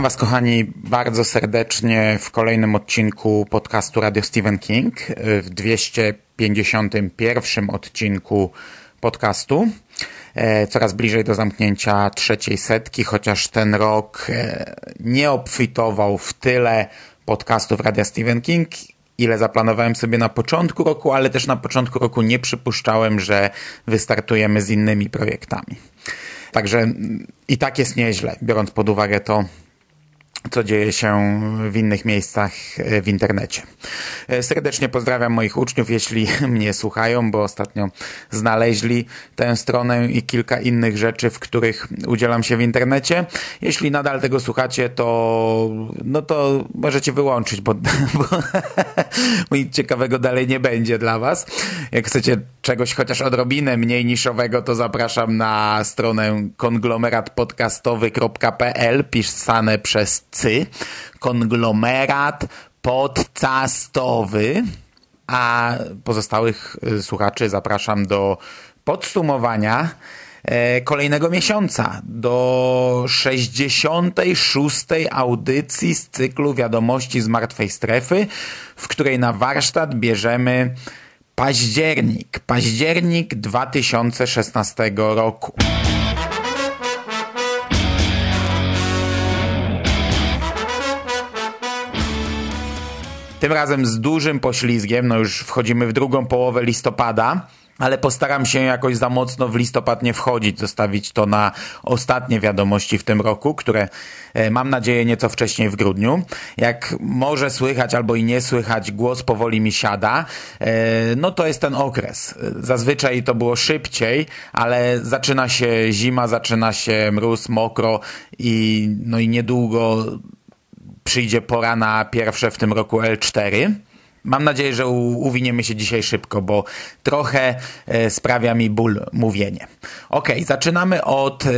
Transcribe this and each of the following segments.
Witam Was, kochani, bardzo serdecznie w kolejnym odcinku podcastu Radio Stephen King, w 251 odcinku podcastu. E, coraz bliżej do zamknięcia trzeciej setki, chociaż ten rok e, nie obfitował w tyle podcastów Radia Stephen King, ile zaplanowałem sobie na początku roku, ale też na początku roku nie przypuszczałem, że wystartujemy z innymi projektami. Także i tak jest nieźle, biorąc pod uwagę to, co dzieje się w innych miejscach e, w internecie. E, serdecznie pozdrawiam moich uczniów, jeśli mnie słuchają, bo ostatnio znaleźli tę stronę i kilka innych rzeczy, w których udzielam się w internecie. Jeśli nadal tego słuchacie, to no to możecie wyłączyć, bo, bo nic ciekawego dalej nie będzie dla was. Jak chcecie czegoś chociaż odrobinę mniej niszowego, to zapraszam na stronę konglomeratpodcastowy.pl pisane przez konglomerat podcastowy, a pozostałych y, słuchaczy zapraszam do podsumowania e, kolejnego miesiąca, do 66. audycji z cyklu Wiadomości z Martwej Strefy, w której na warsztat bierzemy październik, październik 2016 roku. Tym razem z dużym poślizgiem, no już wchodzimy w drugą połowę listopada, ale postaram się jakoś za mocno w listopad nie wchodzić, zostawić to na ostatnie wiadomości w tym roku, które e, mam nadzieję nieco wcześniej w grudniu. Jak może słychać albo i nie słychać, głos powoli mi siada, e, no to jest ten okres. Zazwyczaj to było szybciej, ale zaczyna się zima, zaczyna się mróz, mokro i no i niedługo przyjdzie pora na pierwsze w tym roku L4. Mam nadzieję, że uwiniemy się dzisiaj szybko, bo trochę e, sprawia mi ból mówienie. Ok, zaczynamy od e,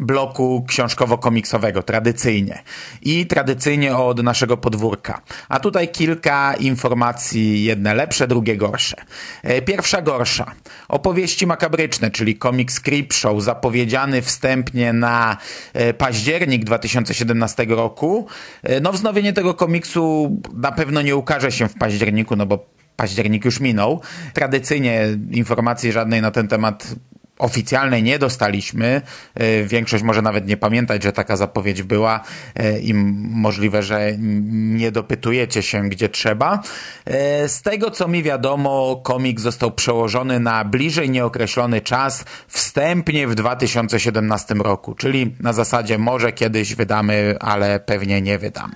bloku książkowo-komiksowego, tradycyjnie. I tradycyjnie od naszego podwórka. A tutaj kilka informacji, jedne lepsze, drugie gorsze. E, pierwsza gorsza. Opowieści makabryczne, czyli komiks Creepshow, zapowiedziany wstępnie na e, październik 2017 roku. E, no wznowienie tego komiksu na pewno nie ukaże się w październiku, no bo październik już minął. Tradycyjnie informacji żadnej na ten temat oficjalnej nie dostaliśmy. E, większość może nawet nie pamiętać, że taka zapowiedź była e, i możliwe, że nie dopytujecie się, gdzie trzeba. E, z tego, co mi wiadomo, komik został przełożony na bliżej nieokreślony czas wstępnie w 2017 roku, czyli na zasadzie może kiedyś wydamy, ale pewnie nie wydamy.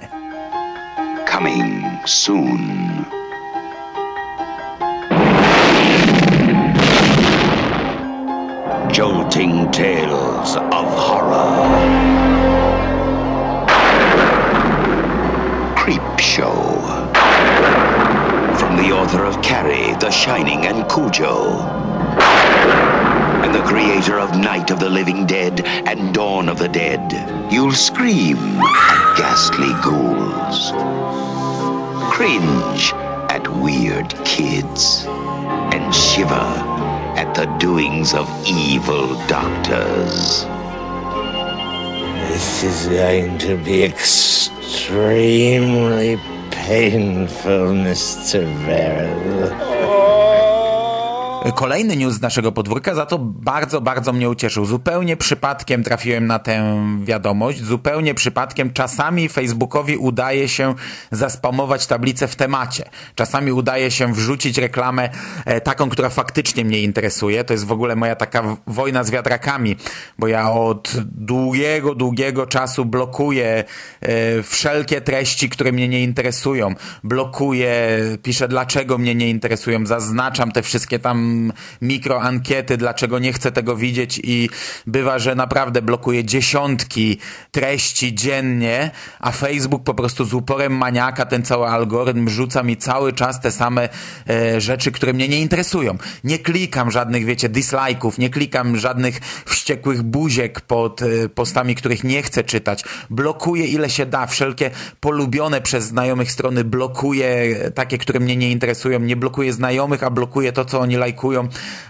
Coming soon. Jolting tales of horror. Creep Show. From the author of Carrie, The Shining, and Cujo. And the creator of Night of the Living Dead and Dawn of the Dead. You'll scream at ghastly ghouls. Cringe at weird kids. And shiver at the doings of evil doctors. This is going to be extremely painful, Mr. Verrill. Oh. Kolejny news z naszego podwórka za to bardzo, bardzo mnie ucieszył. Zupełnie przypadkiem trafiłem na tę wiadomość, zupełnie przypadkiem czasami Facebookowi udaje się zaspamować tablicę w temacie. Czasami udaje się wrzucić reklamę e, taką, która faktycznie mnie interesuje. To jest w ogóle moja taka wojna z wiatrakami, bo ja od długiego, długiego czasu blokuję e, wszelkie treści, które mnie nie interesują. Blokuję, piszę dlaczego mnie nie interesują, zaznaczam te wszystkie tam mikroankiety, dlaczego nie chcę tego widzieć i bywa, że naprawdę blokuje dziesiątki treści dziennie, a Facebook po prostu z uporem maniaka, ten cały algorytm rzuca mi cały czas te same e, rzeczy, które mnie nie interesują. Nie klikam żadnych, wiecie, dislike'ów, nie klikam żadnych wściekłych buziek pod e, postami, których nie chcę czytać. Blokuję ile się da, wszelkie polubione przez znajomych strony blokuję, e, takie, które mnie nie interesują, nie blokuję znajomych, a blokuję to, co oni lajkują,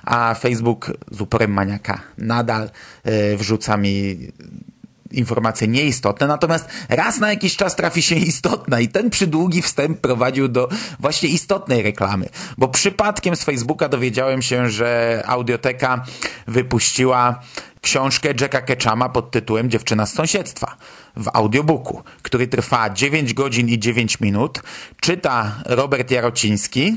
a Facebook z uporem maniaka nadal e, wrzuca mi informacje nieistotne, natomiast raz na jakiś czas trafi się istotna i ten przydługi wstęp prowadził do właśnie istotnej reklamy, bo przypadkiem z Facebooka dowiedziałem się, że Audioteka wypuściła książkę Jacka Ketchama pod tytułem Dziewczyna z sąsiedztwa w audiobooku, który trwa 9 godzin i 9 minut. Czyta Robert Jarociński,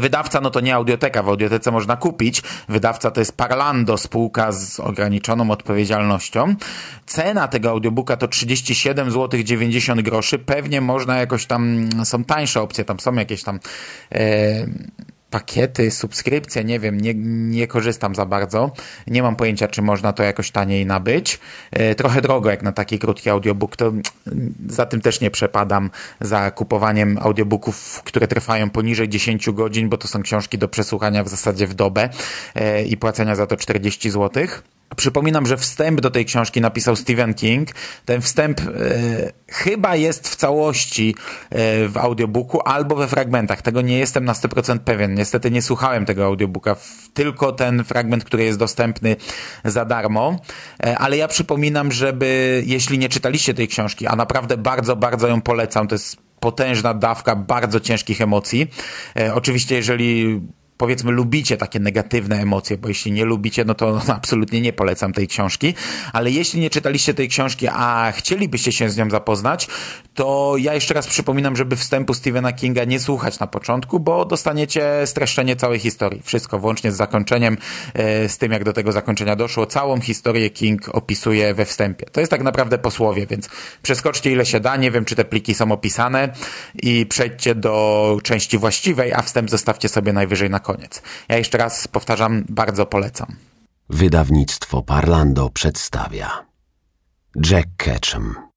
wydawca, no to nie audioteka, w audiotece można kupić. Wydawca to jest Parlando, spółka z ograniczoną odpowiedzialnością. Cena tego audiobooka to 37 zł 90 groszy. Pewnie można jakoś tam, są tańsze opcje, tam są jakieś tam e, pakiety, subskrypcje, nie wiem, nie, nie korzystam za bardzo. Nie mam pojęcia, czy można to jakoś taniej nabyć. E, trochę drogo jak na taki krótki audiobook, to za tym też nie przepadam za kupowaniem audiobooków, które trwają poniżej 10 godzin, bo to są książki do przesłuchania w zasadzie w dobę e, i płacenia za to 40 złotych. Przypominam, że wstęp do tej książki napisał Stephen King. Ten wstęp e, chyba jest w całości e, w audiobooku albo we fragmentach. Tego nie jestem na 100% pewien. Niestety nie słuchałem tego audiobooka, tylko ten fragment, który jest dostępny za darmo. E, ale ja przypominam, żeby, jeśli nie czytaliście tej książki, a naprawdę bardzo, bardzo ją polecam, to jest potężna dawka bardzo ciężkich emocji. E, oczywiście, jeżeli powiedzmy lubicie takie negatywne emocje, bo jeśli nie lubicie, no to absolutnie nie polecam tej książki, ale jeśli nie czytaliście tej książki, a chcielibyście się z nią zapoznać, to ja jeszcze raz przypominam, żeby wstępu Stephena Kinga nie słuchać na początku, bo dostaniecie streszczenie całej historii. Wszystko, włącznie z zakończeniem, e, z tym jak do tego zakończenia doszło. Całą historię King opisuje we wstępie. To jest tak naprawdę posłowie, więc przeskoczcie ile się da. Nie wiem, czy te pliki są opisane i przejdźcie do części właściwej, a wstęp zostawcie sobie najwyżej na koniec. Ja jeszcze raz powtarzam, bardzo polecam. Wydawnictwo Parlando przedstawia Jack Ketchum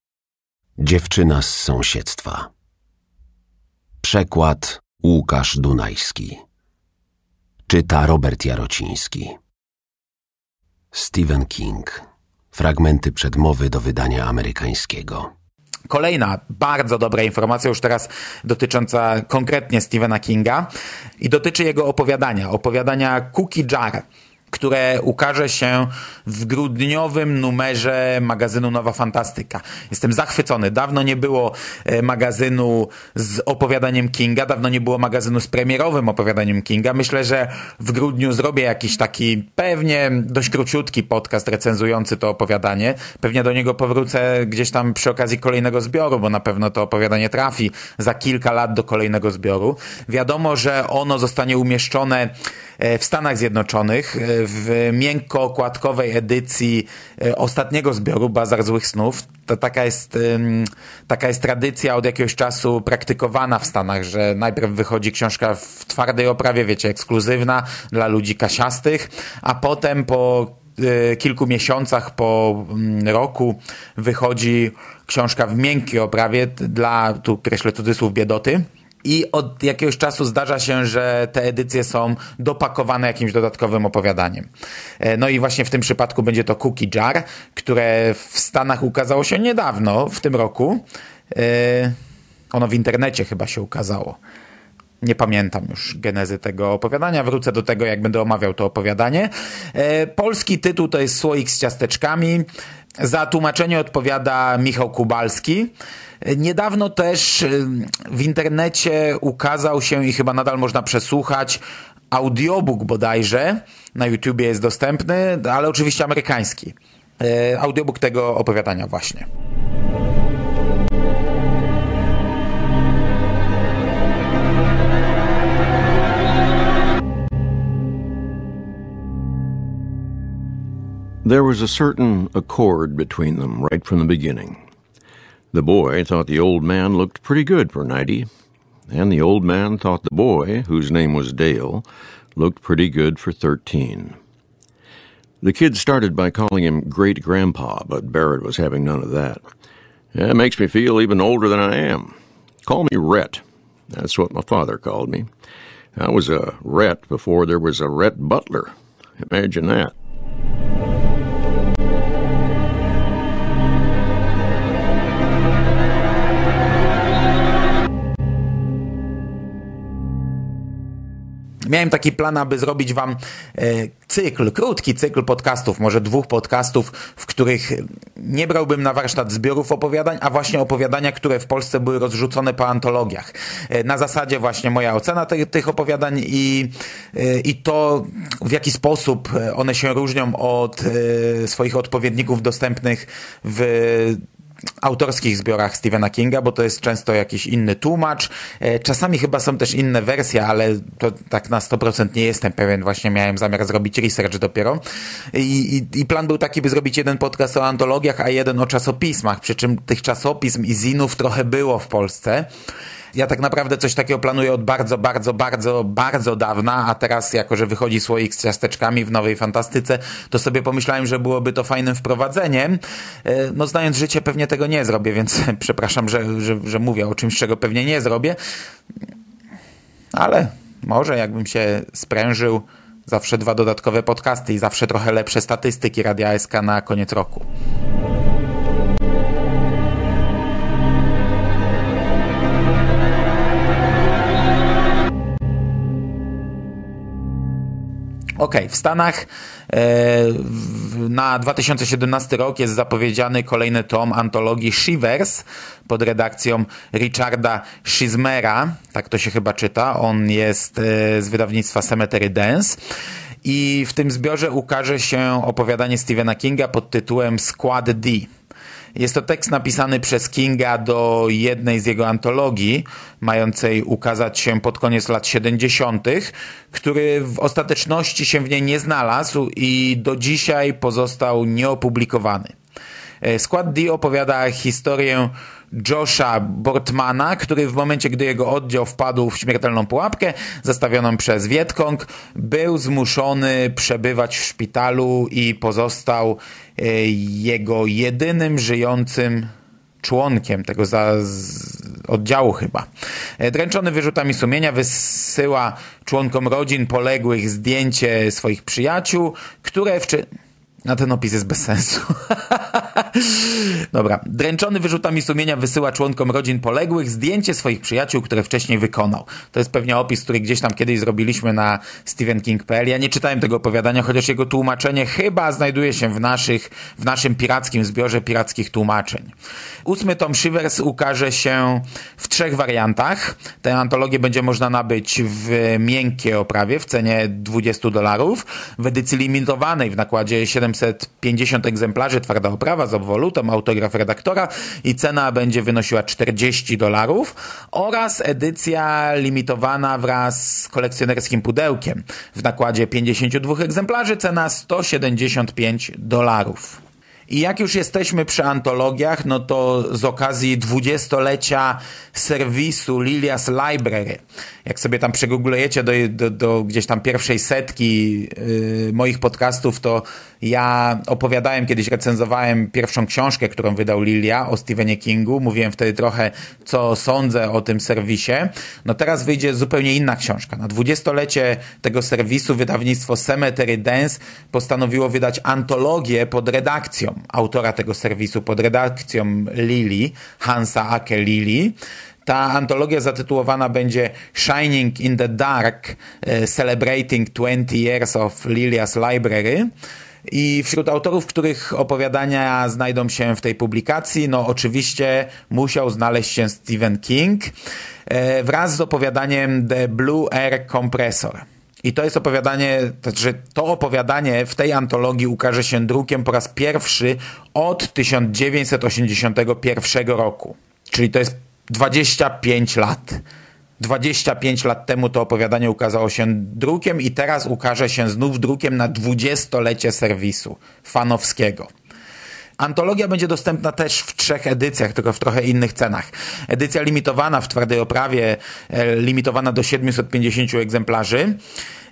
Dziewczyna z sąsiedztwa. Przekład Łukasz Dunajski. Czyta Robert Jarociński. Stephen King. Fragmenty przedmowy do wydania amerykańskiego. Kolejna bardzo dobra informacja, już teraz dotycząca konkretnie Stephena Kinga i dotyczy jego opowiadania, opowiadania Cookie Jar które ukaże się w grudniowym numerze magazynu Nowa Fantastyka. Jestem zachwycony. Dawno nie było e, magazynu z opowiadaniem Kinga, dawno nie było magazynu z premierowym opowiadaniem Kinga. Myślę, że w grudniu zrobię jakiś taki pewnie dość króciutki podcast recenzujący to opowiadanie. Pewnie do niego powrócę gdzieś tam przy okazji kolejnego zbioru, bo na pewno to opowiadanie trafi za kilka lat do kolejnego zbioru. Wiadomo, że ono zostanie umieszczone w Stanach Zjednoczonych e, w miękko-okładkowej edycji e, ostatniego zbioru Bazar Złych Snów. To taka jest, taka jest tradycja od jakiegoś czasu praktykowana w Stanach, że najpierw wychodzi książka w twardej oprawie, wiecie, ekskluzywna dla ludzi kasiastych, a potem po kilku miesiącach, po mm, roku wychodzi książka w miękkiej oprawie dla, tu kreślę cudzysłów, biedoty i od jakiegoś czasu zdarza się, że te edycje są dopakowane jakimś dodatkowym opowiadaniem. E, no i właśnie w tym przypadku będzie to Cookie Jar, które w Stanach ukazało się niedawno, w tym roku. E, ono w internecie chyba się ukazało. Nie pamiętam już genezy tego opowiadania. Wrócę do tego, jak będę omawiał to opowiadanie. E, polski tytuł to jest Słoik z ciasteczkami. Za tłumaczenie odpowiada Michał Kubalski. Niedawno też y, w internecie ukazał się i chyba nadal można przesłuchać audiobook bodajże. Na YouTubie jest dostępny, ale oczywiście amerykański. Y, audiobook tego opowiadania właśnie. There was a certain accord between them right from the beginning. The boy thought the old man looked pretty good for ninety, and the old man thought the boy, whose name was Dale, looked pretty good for 13. The kid started by calling him Great Grandpa, but Barrett was having none of that. It makes me feel even older than I am. Call me Rhett. That's what my father called me. I was a Rhett before there was a Rhett Butler. Imagine that. Miałem taki plan, aby zrobić wam e, cykl, krótki cykl podcastów, może dwóch podcastów, w których nie brałbym na warsztat zbiorów opowiadań, a właśnie opowiadania, które w Polsce były rozrzucone po antologiach. E, na zasadzie właśnie moja ocena tych, tych opowiadań i, e, i to, w jaki sposób one się różnią od swoich odpowiedników dostępnych w autorskich zbiorach Stephena Kinga, bo to jest często jakiś inny tłumacz. E, czasami chyba są też inne wersje, ale to tak na 100% nie jestem pewien. Właśnie miałem zamiar zrobić research dopiero. I, i, I, plan był taki, by zrobić jeden podcast o antologiach, a jeden o czasopismach. Przy czym tych czasopism i zinów trochę było w Polsce. Ja tak naprawdę coś takiego planuję od bardzo, bardzo, bardzo, bardzo dawna, a teraz jako, że wychodzi słoik z ciasteczkami w nowej fantastyce, to sobie pomyślałem, że byłoby to fajnym wprowadzeniem. E, no znając życie pewnie tego nie zrobię, więc przepraszam, że, że, że mówię o czymś, czego pewnie nie zrobię. Ale może jakbym się sprężył, zawsze dwa dodatkowe podcasty i zawsze trochę lepsze statystyki Radia SK na koniec roku. Okej, okay, w Stanach e, na 2017 rok jest zapowiedziany kolejny tom antologii Shivers pod redakcją Richarda Schizmera, tak to się chyba czyta. On jest e, z wydawnictwa Cemetery Dance. I w tym zbiorze ukaże się opowiadanie Stephena Kinga pod tytułem Squad D. Jest to tekst napisany przez Kinga do jednej z jego antologii, mającej ukazać się pod koniec lat 70., który w ostateczności się w niej nie znalazł i do dzisiaj pozostał nieopublikowany. E, skład D opowiada historię Josha Bortmana, który w momencie, gdy jego oddział wpadł w śmiertelną pułapkę zastawioną przez Wietkong, był zmuszony przebywać w szpitalu i pozostał e, jego jedynym żyjącym członkiem tego za, oddziału chyba. E, dręczony wyrzutami sumienia wysyła członkom rodzin poległych zdjęcie swoich przyjaciół, które w, na ten opis jest bez sensu. Dobra. Dręczony wyrzutami sumienia wysyła członkom rodzin poległych zdjęcie swoich przyjaciół, które wcześniej wykonał. To jest pewnie opis, który gdzieś tam kiedyś zrobiliśmy na stephenking.pl. Ja nie czytałem tego opowiadania, chociaż jego tłumaczenie chyba znajduje się w, naszych, w naszym pirackim zbiorze pirackich tłumaczeń. Ósmy tom Shivers ukaże się w trzech wariantach. Tę antologię będzie można nabyć w miękkiej oprawie w cenie 20 dolarów, w edycji limitowanej w nakładzie 750 egzemplarzy twarda oprawa z obwolutą, autograf redaktora i cena będzie wynosiła 40 dolarów oraz edycja limitowana wraz z kolekcjonerskim pudełkiem w nakładzie 52 egzemplarzy cena 175 dolarów. I jak już jesteśmy przy antologiach, no to z okazji dwudziestolecia serwisu Lilias Library, jak sobie tam przegooglujecie do, do, do gdzieś tam pierwszej setki yy, moich podcastów, to ja opowiadałem kiedyś, recenzowałem pierwszą książkę, którą wydał Lilia o Stephenie Kingu. Mówiłem wtedy trochę, co sądzę o tym serwisie. No teraz wyjdzie zupełnie inna książka. Na dwudziestolecie tego serwisu wydawnictwo Cemetery Dance postanowiło wydać antologię pod redakcją autora tego serwisu, pod redakcją Lili, Hansa Ake Lili. Ta antologia zatytułowana będzie Shining in the Dark, e, Celebrating 20 Years of Lilia's Library. I wśród autorów, których opowiadania znajdą się w tej publikacji, no oczywiście musiał znaleźć się Stephen King e, wraz z opowiadaniem The Blue Air Compressor. I to jest opowiadanie, to znaczy to opowiadanie w tej antologii ukaże się drukiem po raz pierwszy od 1981 roku. Czyli to jest 25 lat. 25 lat temu to opowiadanie ukazało się drukiem i teraz ukaże się znów drukiem na dwudziestolecie serwisu fanowskiego. Antologia będzie dostępna też w trzech edycjach, tylko w trochę innych cenach. Edycja limitowana w twardej oprawie, e, limitowana do 750 egzemplarzy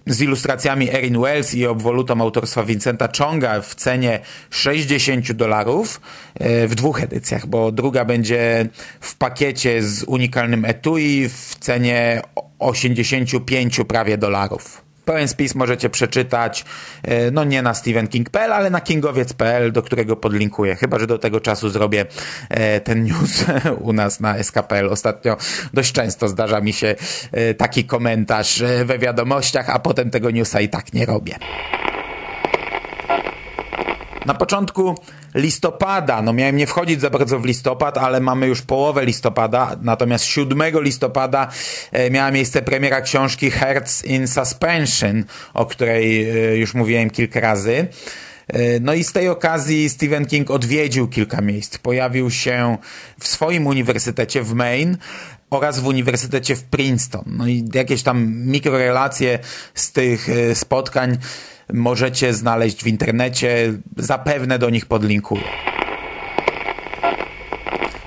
z ilustracjami Erin Wells i obwolutą autorstwa Vincenta Chonga w cenie 60 dolarów e, w dwóch edycjach, bo druga będzie w pakiecie z unikalnym etui w cenie 85 prawie dolarów. Pełen spis możecie przeczytać, e, no nie na stephenking.pl, ale na kingowiec.pl, do którego podlinkuję. Chyba, że do tego czasu zrobię e, ten news u nas na SKPL. Ostatnio dość często zdarza mi się e, taki komentarz we wiadomościach, a potem tego newsa i tak nie robię. Na początku listopada, no miałem nie wchodzić za bardzo w listopad, ale mamy już połowę listopada, natomiast 7 listopada e, miała miejsce premiera książki Hearts in Suspension, o której e, już mówiłem kilka razy. E, no i z tej okazji Stephen King odwiedził kilka miejsc. Pojawił się w swoim uniwersytecie w Maine oraz w uniwersytecie w Princeton. No i jakieś tam mikrorelacje z tych spotkań możecie znaleźć w internecie. Zapewne do nich podlinkuję.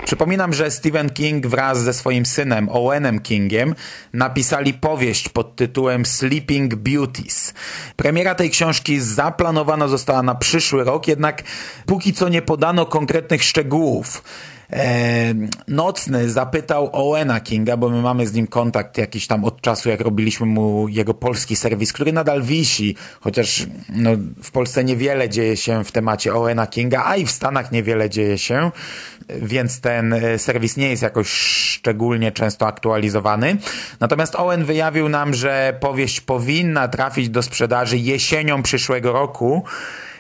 Przypominam, że Stephen King wraz ze swoim synem Owenem Kingiem napisali powieść pod tytułem Sleeping Beauties. Premiera tej książki zaplanowana została na przyszły rok, jednak póki co nie podano konkretnych szczegółów e, nocny zapytał Owena Kinga, bo my mamy z nim kontakt jakiś tam od czasu, jak robiliśmy mu jego polski serwis, który nadal wisi, chociaż no, w Polsce niewiele dzieje się w temacie Owena Kinga, a i w Stanach niewiele dzieje się, więc ten e, serwis nie jest jakoś szczególnie często aktualizowany. Natomiast Owen wyjawił nam, że powieść powinna trafić do sprzedaży jesienią przyszłego roku,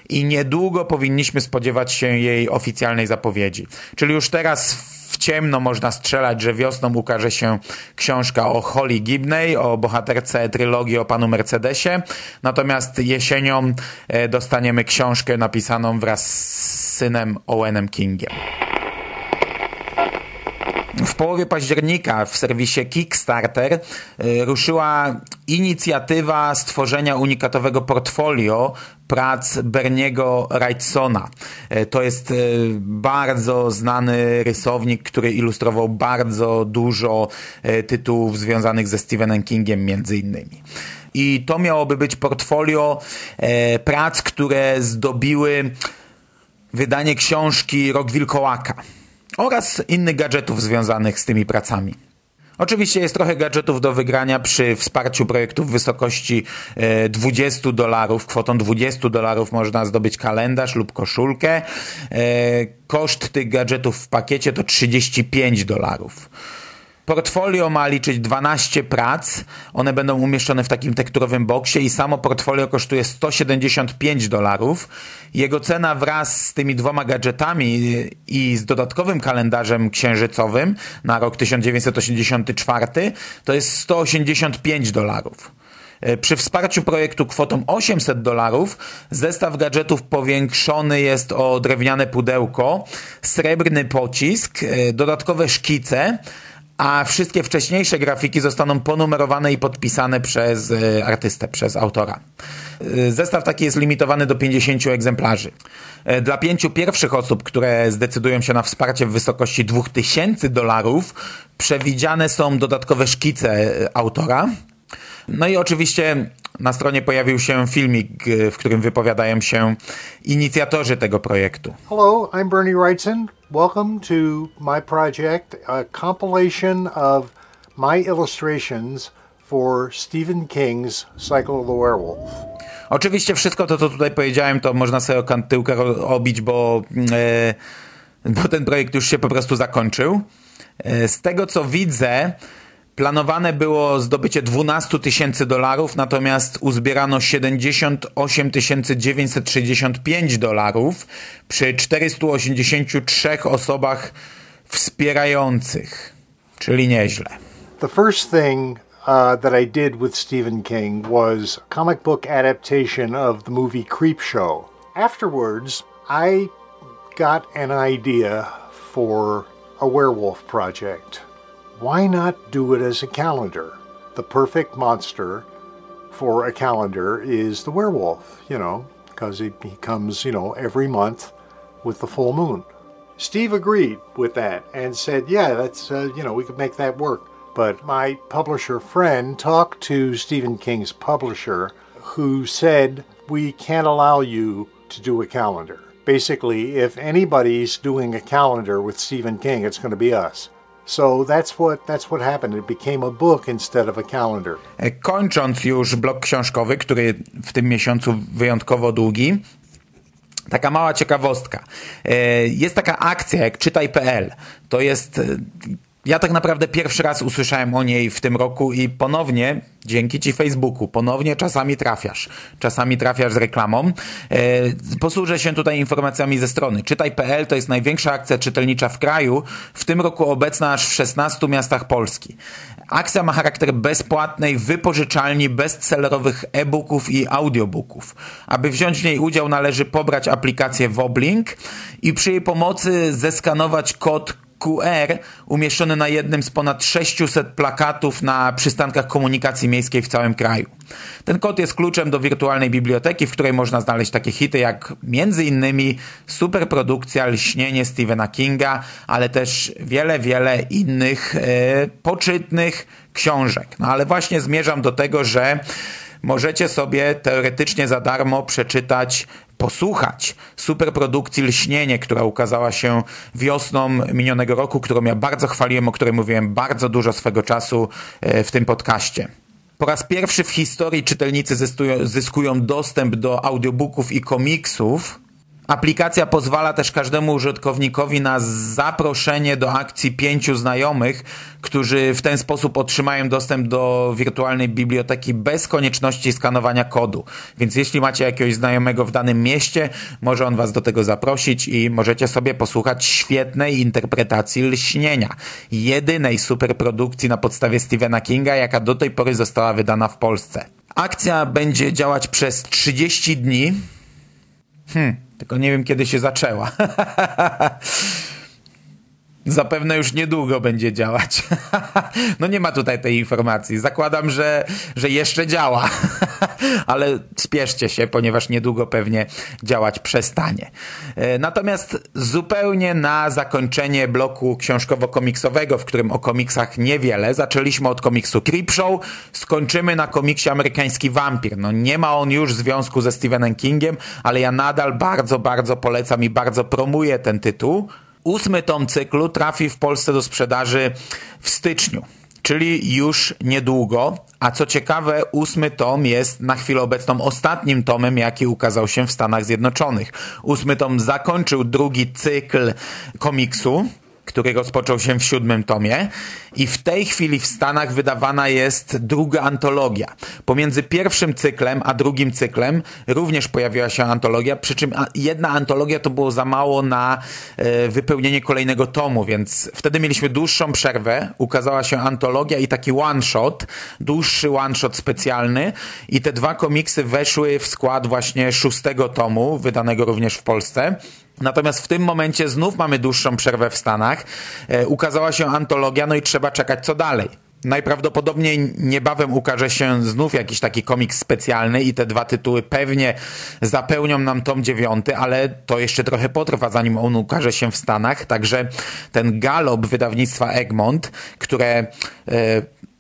i niedługo powinniśmy spodziewać się jej oficjalnej zapowiedzi. Czyli już teraz w ciemno można strzelać, że wiosną ukaże się książka o Holly Gibney, o bohaterce trylogii o panu Mercedesie, natomiast jesienią e, dostaniemy książkę napisaną wraz z synem Owenem Kingiem. W połowie października w serwisie Kickstarter y, ruszyła inicjatywa stworzenia unikatowego portfolio prac Berniego Wrightsona. Y, to jest y, bardzo znany rysownik, który ilustrował bardzo dużo tytułów związanych ze Stephenem Kingiem między innymi. I to miałoby być portfolio prac, które zdobiły wydanie książki Rok Wilkołaka oraz innych gadżetów związanych z tymi pracami. Oczywiście jest trochę gadżetów do wygrania przy wsparciu projektu w wysokości 20 e, dolarów. Kwotą 20 dolarów można zdobyć kalendarz lub koszulkę. E, koszt tych gadżetów w pakiecie to 35 dolarów. Portfolio ma liczyć 12 prac. One będą umieszczone w takim tekturowym boksie i samo portfolio kosztuje 175 dolarów. Jego cena wraz z tymi dwoma gadżetami i z dodatkowym kalendarzem księżycowym na rok 1984 to jest 185 dolarów. E, przy wsparciu projektu kwotą 800 dolarów zestaw gadżetów powiększony jest o drewniane pudełko, srebrny pocisk, e, dodatkowe szkice, a wszystkie wcześniejsze grafiki zostaną ponumerowane i podpisane przez e, artystę, przez autora. E, zestaw taki jest limitowany do 50 egzemplarzy. E, dla pięciu pierwszych osób, które zdecydują się na wsparcie w wysokości 2000 dolarów, przewidziane są dodatkowe szkice autora. No i oczywiście na stronie pojawił się filmik, w którym wypowiadają się inicjatorzy tego projektu. Hello, I'm Bernie Wrightson. Welcome to my project, a compilation of my illustrations for Stephen King's Cycle of the Werewolf. Oczywiście wszystko to, co tutaj powiedziałem, to można sobie o kantyłkę obić, bo, e, bo ten projekt już się po prostu zakończył. E, z tego, co widzę, Planowane było zdobycie 12 tysięcy dolarów, natomiast uzbierano 78 965 dolarów przy 483 osobach wspierających, czyli nieźle. The first thing uh, that I did with Stephen King was a comic book adaptation of the movie Creepshow. Afterwards, I got an idea for a werewolf project. Why not do it as a calendar? The perfect monster for a calendar is the werewolf, you know, because he, he comes, you know, every month with the full moon. Steve agreed with that and said, yeah, that's, uh, you know, we could make that work. but my publisher friend talked to Stephen King's publisher who said, We can't allow you to do a calendar. Basically, if anybody's doing a calendar with Stephen King, it's going to be us. So that's what that's what happened. It became a book instead of a calendar. E, kończąc już blok książkowy, który w tym miesiącu wyjątkowo długi, Taka mała ciekawostka. E, jest taka akcja jak czytaj.pl. To jest e, ja tak naprawdę pierwszy raz usłyszałem o niej w tym roku i ponownie, dzięki Ci Facebooku, ponownie czasami trafiasz. Czasami trafiasz z reklamą. E, posłużę się tutaj informacjami ze strony. Czytaj.pl to jest największa akcja czytelnicza w kraju, w tym roku obecna aż w 16 miastach Polski. Akcja ma charakter bezpłatnej wypożyczalni bestsellerowych e-booków i audiobooków. Aby wziąć w niej udział należy pobrać aplikację Woblink i przy jej pomocy zeskanować kod QR umieszczony na jednym z ponad 600 plakatów na przystankach komunikacji miejskiej w całym kraju. Ten kod jest kluczem do wirtualnej biblioteki, w której można znaleźć takie hity jak innymi superprodukcja Lśnienie Stephena Kinga, ale też wiele, wiele innych e, poczytnych książek. No ale właśnie zmierzam do tego, że możecie sobie teoretycznie za darmo przeczytać posłuchać superprodukcji Lśnienie, która ukazała się wiosną minionego roku, którą ja bardzo chwaliłem, o której mówiłem bardzo dużo swego czasu e, w tym podcaście. Po raz pierwszy w historii czytelnicy zyskują dostęp do audiobooków i komiksów, Aplikacja pozwala też każdemu użytkownikowi na zaproszenie do akcji pięciu znajomych, którzy w ten sposób otrzymają dostęp do wirtualnej biblioteki bez konieczności skanowania kodu. Więc jeśli macie jakiegoś znajomego w danym mieście, może on was do tego zaprosić i możecie sobie posłuchać świetnej interpretacji lśnienia. Jedynej superprodukcji na podstawie Stephena Kinga, jaka do tej pory została wydana w Polsce. Akcja będzie działać przez 30 dni. Hmm. Tylko nie wiem, kiedy się zaczęła. Zapewne już niedługo będzie działać. no nie ma tutaj tej informacji. Zakładam, że, że jeszcze działa. Ale spieszcie się, ponieważ niedługo pewnie działać przestanie. E, natomiast zupełnie na zakończenie bloku książkowo-komiksowego, w którym o komiksach niewiele, zaczęliśmy od komiksu Creepshow, skończymy na komiksie Amerykański Wampir. No nie ma on już związku ze Stephenem Kingiem, ale ja nadal bardzo, bardzo polecam i bardzo promuję ten tytuł ósmy tom cyklu trafi w Polsce do sprzedaży w styczniu, czyli już niedługo. A co ciekawe, ósmy tom jest na chwilę obecną ostatnim tomem, jaki ukazał się w Stanach Zjednoczonych. Ósmy tom zakończył drugi cykl komiksu, który rozpoczął się w siódmym tomie i w tej chwili w Stanach wydawana jest druga antologia. Pomiędzy pierwszym cyklem a drugim cyklem również pojawiła się antologia, przy czym jedna antologia to było za mało na e, wypełnienie kolejnego tomu, więc wtedy mieliśmy dłuższą przerwę, ukazała się antologia i taki one-shot, dłuższy one-shot specjalny i te dwa komiksy weszły w skład właśnie szóstego tomu, wydanego również w Polsce. Natomiast w tym momencie znów mamy dłuższą przerwę w Stanach. E, ukazała się antologia, no i trzeba czekać co dalej. Najprawdopodobniej niebawem ukaże się znów jakiś taki komiks specjalny i te dwa tytuły pewnie zapełnią nam tom dziewiąty, ale to jeszcze trochę potrwa, zanim on ukaże się w Stanach. Także ten galop wydawnictwa Egmont, które e,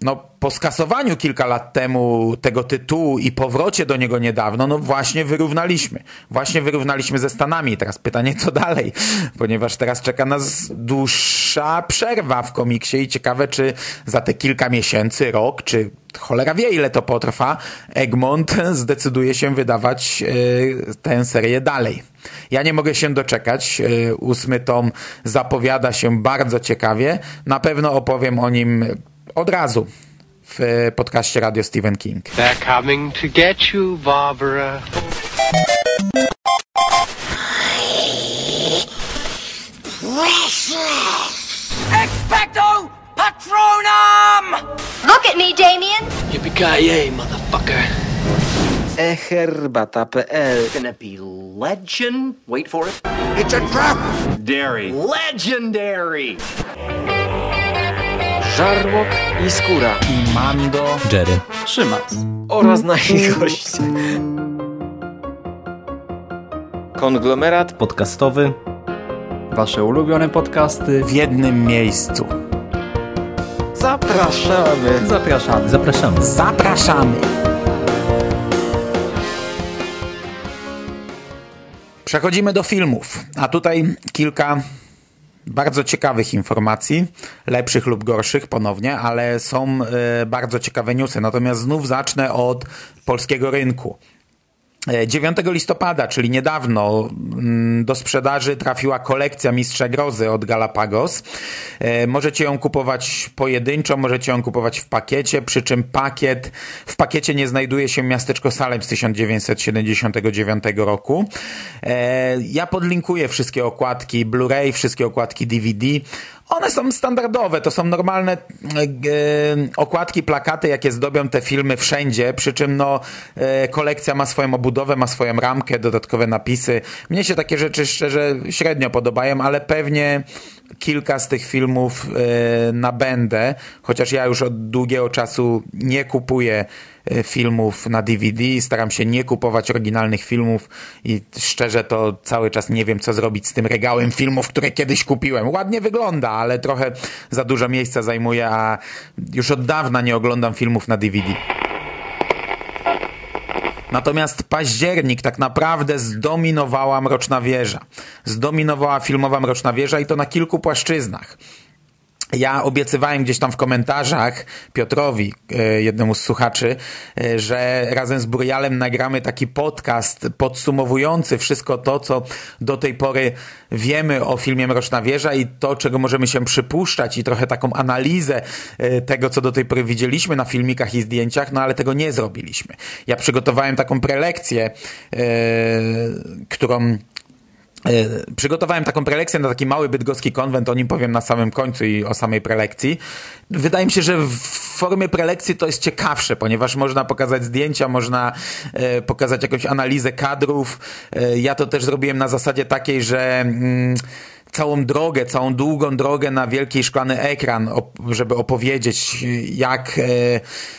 no, po skasowaniu kilka lat temu tego tytułu i powrocie do niego niedawno, no właśnie wyrównaliśmy. Właśnie wyrównaliśmy ze Stanami. Teraz pytanie, co dalej? Ponieważ teraz czeka nas dłuższa przerwa w komiksie i ciekawe, czy za te kilka miesięcy, rok, czy cholera wie, ile to potrwa, Egmont zdecyduje się wydawać yy, tę serię dalej. Ja nie mogę się doczekać. Yy, ósmy tom zapowiada się bardzo ciekawie. Na pewno opowiem o nim od razu w podcaście Radio Stephen King. They're coming to get you, Barbara. Precious! Expecto Patronum! Look at me, Damien! Yippee-ki-yay, motherfucker! eherbata.pl Gonna be legend. Wait for it. It's a trap! Dairy. Legendary! Żarłok i Skóra i Mando, Jerry, Szymas oraz nasi goście. Konglomerat podcastowy. Wasze ulubione podcasty w jednym miejscu. Zapraszamy. Zapraszamy. Zapraszamy. Zapraszamy. Przechodzimy do filmów, a tutaj kilka bardzo ciekawych informacji, lepszych lub gorszych ponownie, ale są y, bardzo ciekawe newsy. Natomiast znów zacznę od polskiego rynku. 9 e, listopada, czyli niedawno, mm, do sprzedaży trafiła kolekcja Mistrza Grozy od Galapagos. E, możecie ją kupować pojedynczo, możecie ją kupować w pakiecie, przy czym pakiet, w pakiecie nie znajduje się miasteczko Salem z 1979 roku. E, ja podlinkuję wszystkie okładki Blu-ray, wszystkie okładki DVD. One są standardowe, to są normalne e, okładki, plakaty, jakie zdobią te filmy wszędzie, przy czym no, e, kolekcja ma swoją obudowę, ma swoją ramkę, dodatkowe napisy. Mnie się takie rzeczy szczerze średnio podobają, ale pewnie kilka z tych filmów e, nabędę, chociaż ja już od długiego czasu nie kupuję e, filmów na DVD, staram się nie kupować oryginalnych filmów i szczerze to cały czas nie wiem, co zrobić z tym regałem filmów, które kiedyś kupiłem. Ładnie wygląda, ale trochę za dużo miejsca zajmuje, a już od dawna nie oglądam filmów na DVD. Natomiast październik tak naprawdę zdominowała Mroczna Wieża. Zdominowała filmowa Mroczna Wieża i to na kilku płaszczyznach. Ja obiecywałem gdzieś tam w komentarzach Piotrowi, e, jednemu z słuchaczy, e, że razem z Burialem nagramy taki podcast podsumowujący wszystko to, co do tej pory wiemy o filmie Mroczna Wieża i to, czego możemy się przypuszczać i trochę taką analizę e, tego, co do tej pory widzieliśmy na filmikach i zdjęciach, no ale tego nie zrobiliśmy. Ja przygotowałem taką prelekcję, którą przygotowałem taką prelekcję na taki mały bydgoski konwent, o nim powiem na samym końcu i o samej prelekcji. Wydaje mi się, że w formie prelekcji to jest ciekawsze, ponieważ można pokazać zdjęcia, można e, pokazać jakąś analizę kadrów. E, ja to też zrobiłem na zasadzie takiej, że mm, całą drogę, całą długą drogę na wielki szklany ekran, żeby opowiedzieć, jak,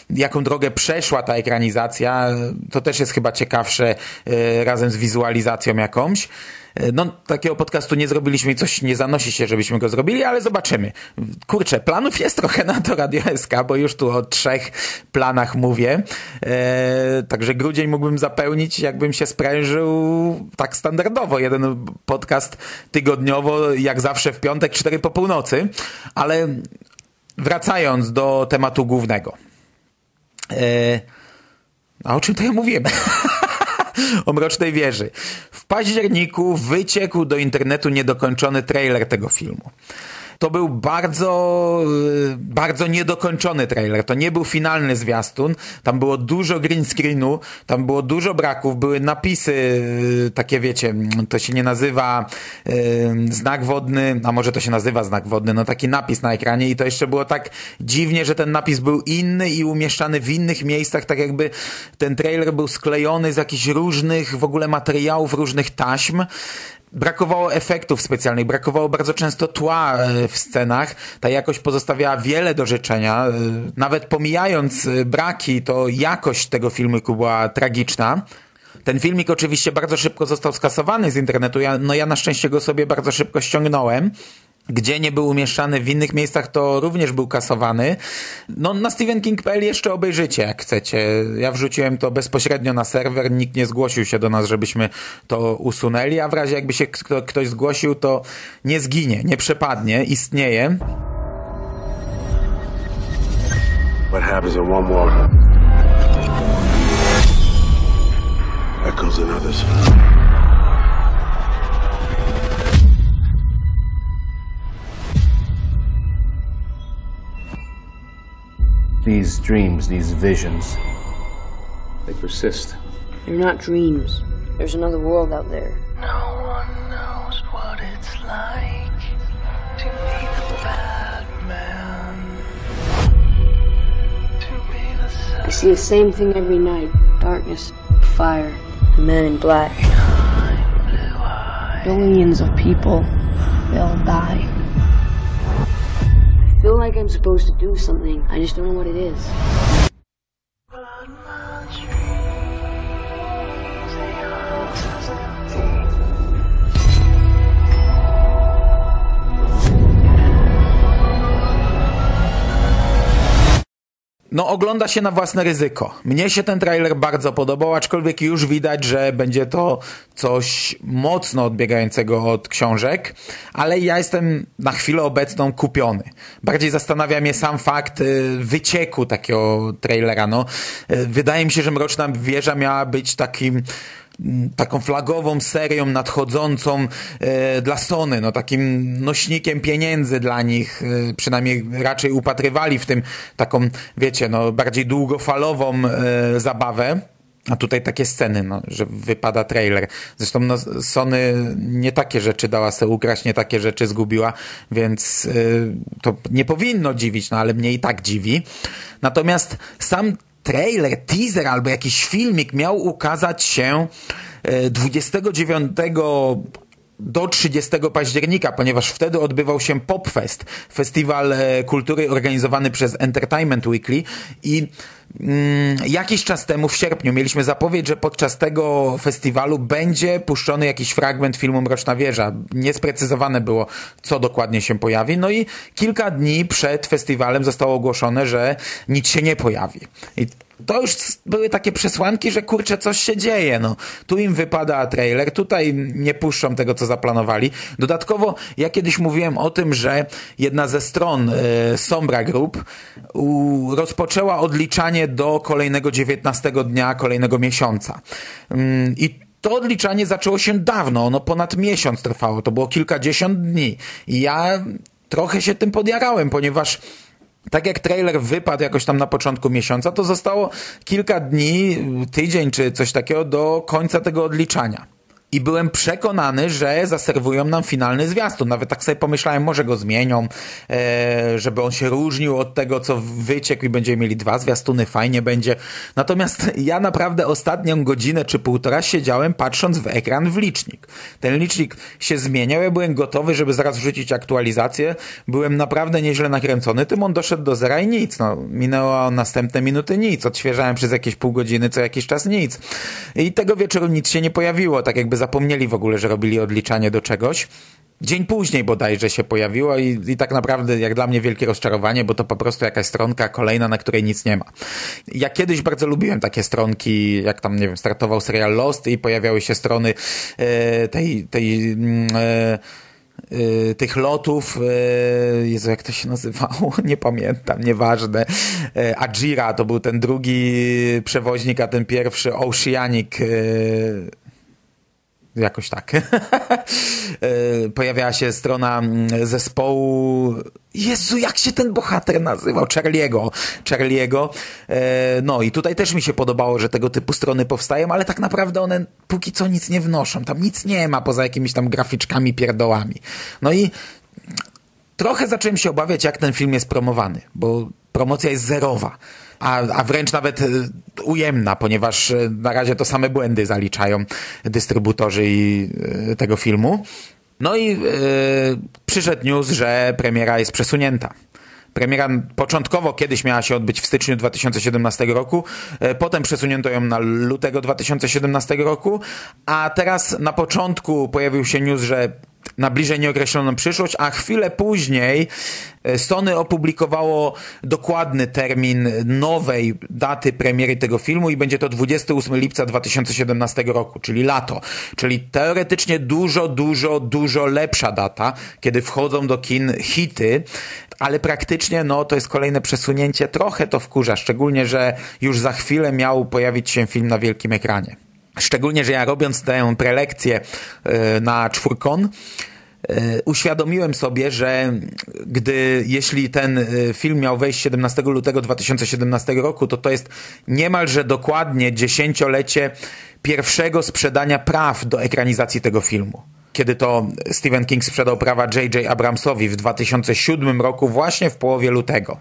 jaką drogę przeszła ta ekranizacja. To też jest chyba ciekawsze razem z wizualizacją jakąś. E, no, takiego podcastu nie zrobiliśmy i coś nie zanosi się, żebyśmy go zrobili, ale zobaczymy. Kurczę, planów jest trochę na to Radio SK, bo już tu o trzech planach mówię. E, także grudzień mógłbym zapełnić, jakbym się sprężył tak standardowo. Jeden podcast tygodniowo, jak zawsze w piątek, cztery po północy. Ale wracając do tematu głównego. E, a o czym to ja mówiłem? o Mrocznej Wieży. W październiku wyciekł do internetu niedokończony trailer tego filmu. To był bardzo, y, bardzo niedokończony trailer. To nie był finalny zwiastun. Tam było dużo green screenu, tam było dużo braków, były napisy y, takie, wiecie, to się nie nazywa y, znak wodny, a może to się nazywa znak wodny, no taki napis na ekranie i to jeszcze było tak dziwnie, że ten napis był inny i umieszczany w innych miejscach, tak jakby ten trailer był sklejony z jakichś różnych w ogóle materiałów, różnych taśm brakowało efektów specjalnych, brakowało bardzo często tła e, w scenach. Ta jakość pozostawiała wiele do życzenia. E, nawet pomijając e, braki, to jakość tego filmiku była tragiczna. Ten filmik oczywiście bardzo szybko został skasowany z internetu. Ja, no ja na szczęście go sobie bardzo szybko ściągnąłem gdzie nie był umieszczany w innych miejscach, to również był kasowany. No na stephenking.pl jeszcze obejrzycie, jak chcecie. Ja wrzuciłem to bezpośrednio na serwer, nikt nie zgłosił się do nas, żebyśmy to usunęli, a w razie jakby się kto, ktoś zgłosił, to nie zginie, nie przepadnie, istnieje. What happens in one war echoes in others. These dreams, these visions, they persist. They're not dreams. There's another world out there. No one knows what it's like to be the bad man. To be the I see the same thing every night. Darkness, fire, the men in black. Billions of people, they all die feel like I'm supposed to do something. I just don't know what it is. No ogląda się na własne ryzyko. Mnie się ten trailer bardzo podobał, aczkolwiek już widać, że będzie to coś mocno odbiegającego od książek, ale ja jestem na chwilę obecną kupiony. Bardziej zastanawia mnie sam fakt y, wycieku takiego trailera. No, y, wydaje mi się, że Mroczna Wieża miała być takim taką flagową serią nadchodzącą e, dla Sony, no takim nośnikiem pieniędzy dla nich, e, przynajmniej raczej upatrywali w tym taką, wiecie, no bardziej długofalową e, zabawę. A tutaj takie sceny, no, że wypada trailer. Zresztą no, Sony nie takie rzeczy dała sobie ukraść, nie takie rzeczy zgubiła, więc y, to nie powinno dziwić, no ale mnie i tak dziwi. Natomiast sam trailer, teaser albo jakiś filmik miał ukazać się 29 e, do 30 października, ponieważ wtedy odbywał się PopFest, festiwal e, kultury organizowany przez Entertainment Weekly i mm, jakiś czas temu w sierpniu mieliśmy zapowiedź, że podczas tego festiwalu będzie puszczony jakiś fragment filmu Mroczna Wieża. Niesprecyzowane było, co dokładnie się pojawi. No i kilka dni przed festiwalem zostało ogłoszone, że nic się nie pojawi. I to już były takie przesłanki, że kurczę, coś się dzieje. No. Tu im wypada trailer, tutaj nie puszczą tego, co zaplanowali. Dodatkowo, ja kiedyś mówiłem o tym, że jedna ze stron e, Sombra Group u, rozpoczęła odliczanie do kolejnego 19 dnia, kolejnego miesiąca. Mm, I to odliczanie zaczęło się dawno, ono ponad miesiąc trwało, to było kilkadziesiąt dni. I ja trochę się tym podjarałem, ponieważ tak jak trailer wypadł jakoś tam na początku miesiąca, to zostało kilka dni, tydzień czy coś takiego do końca tego odliczania. I byłem przekonany, że zaserwują nam finalny zwiastun. Nawet tak sobie pomyślałem, może go zmienią, e, żeby on się różnił od tego, co wyciekł i będziemy mieli dwa zwiastuny, fajnie będzie. Natomiast ja naprawdę ostatnią godzinę czy półtora siedziałem patrząc w ekran w licznik. Ten licznik się zmieniał, ja byłem gotowy, żeby zaraz wrzucić aktualizację. Byłem naprawdę nieźle nakręcony, tym on doszedł do zera i nic. No, minęło następne minuty nic. Odświeżałem przez jakieś pół godziny, co jakiś czas nic. I tego wieczoru nic się nie pojawiło, tak jakby zapomnieli w ogóle, że robili odliczanie do czegoś. Dzień później bodajże się pojawiło i, i tak naprawdę jak dla mnie wielkie rozczarowanie, bo to po prostu jakaś stronka kolejna, na której nic nie ma. Ja kiedyś bardzo lubiłem takie stronki, jak tam, nie wiem, startował serial Lost i pojawiały się strony e, tej, tej mm, e, Y, tych lotów, y, Jezu, jak to się nazywało? Nie pamiętam, nieważne. Y, Ajira to był ten drugi przewoźnik, a ten pierwszy Oceanic jakoś tak. E, pojawiała się strona mm, zespołu Jezu, jak się ten bohater nazywał? Charlie'ego. Charlie'ego. E, no i tutaj też mi się podobało, że tego typu strony powstają, ale tak naprawdę one póki co nic nie wnoszą. Tam nic nie ma poza jakimiś tam graficzkami, pierdołami. No i trochę zacząłem się obawiać, jak ten film jest promowany, bo promocja jest zerowa a, a wręcz nawet e, ujemna, ponieważ e, na razie to same błędy zaliczają dystrybutorzy i e, tego filmu. No i yy, przyszedł news, że premiera jest przesunięta. Premiera początkowo kiedyś miała się odbyć w styczniu 2017 roku, potem przesunięto ją na lutego 2017 roku, a teraz na początku pojawił się news, że na bliżej nieokreśloną przyszłość, a chwilę później e, Sony opublikowało dokładny termin nowej daty premiery tego filmu i będzie to 28 lipca 2017 roku, czyli lato. Czyli teoretycznie dużo, dużo, dużo lepsza data, kiedy wchodzą do kin hity, ale praktycznie no, to jest kolejne przesunięcie. Trochę to wkurza, szczególnie, że już za chwilę miał pojawić się film na wielkim ekranie. Szczególnie, że ja robiąc tę prelekcję e, na czwórkon, e, uświadomiłem sobie, że gdy, jeśli ten e, film miał wejść 17 lutego 2017 roku, to to jest niemalże dokładnie dziesięciolecie pierwszego sprzedania praw do ekranizacji tego filmu. Kiedy to Stephen King sprzedał prawa J.J. Abramsowi w 2007 roku, właśnie w połowie lutego.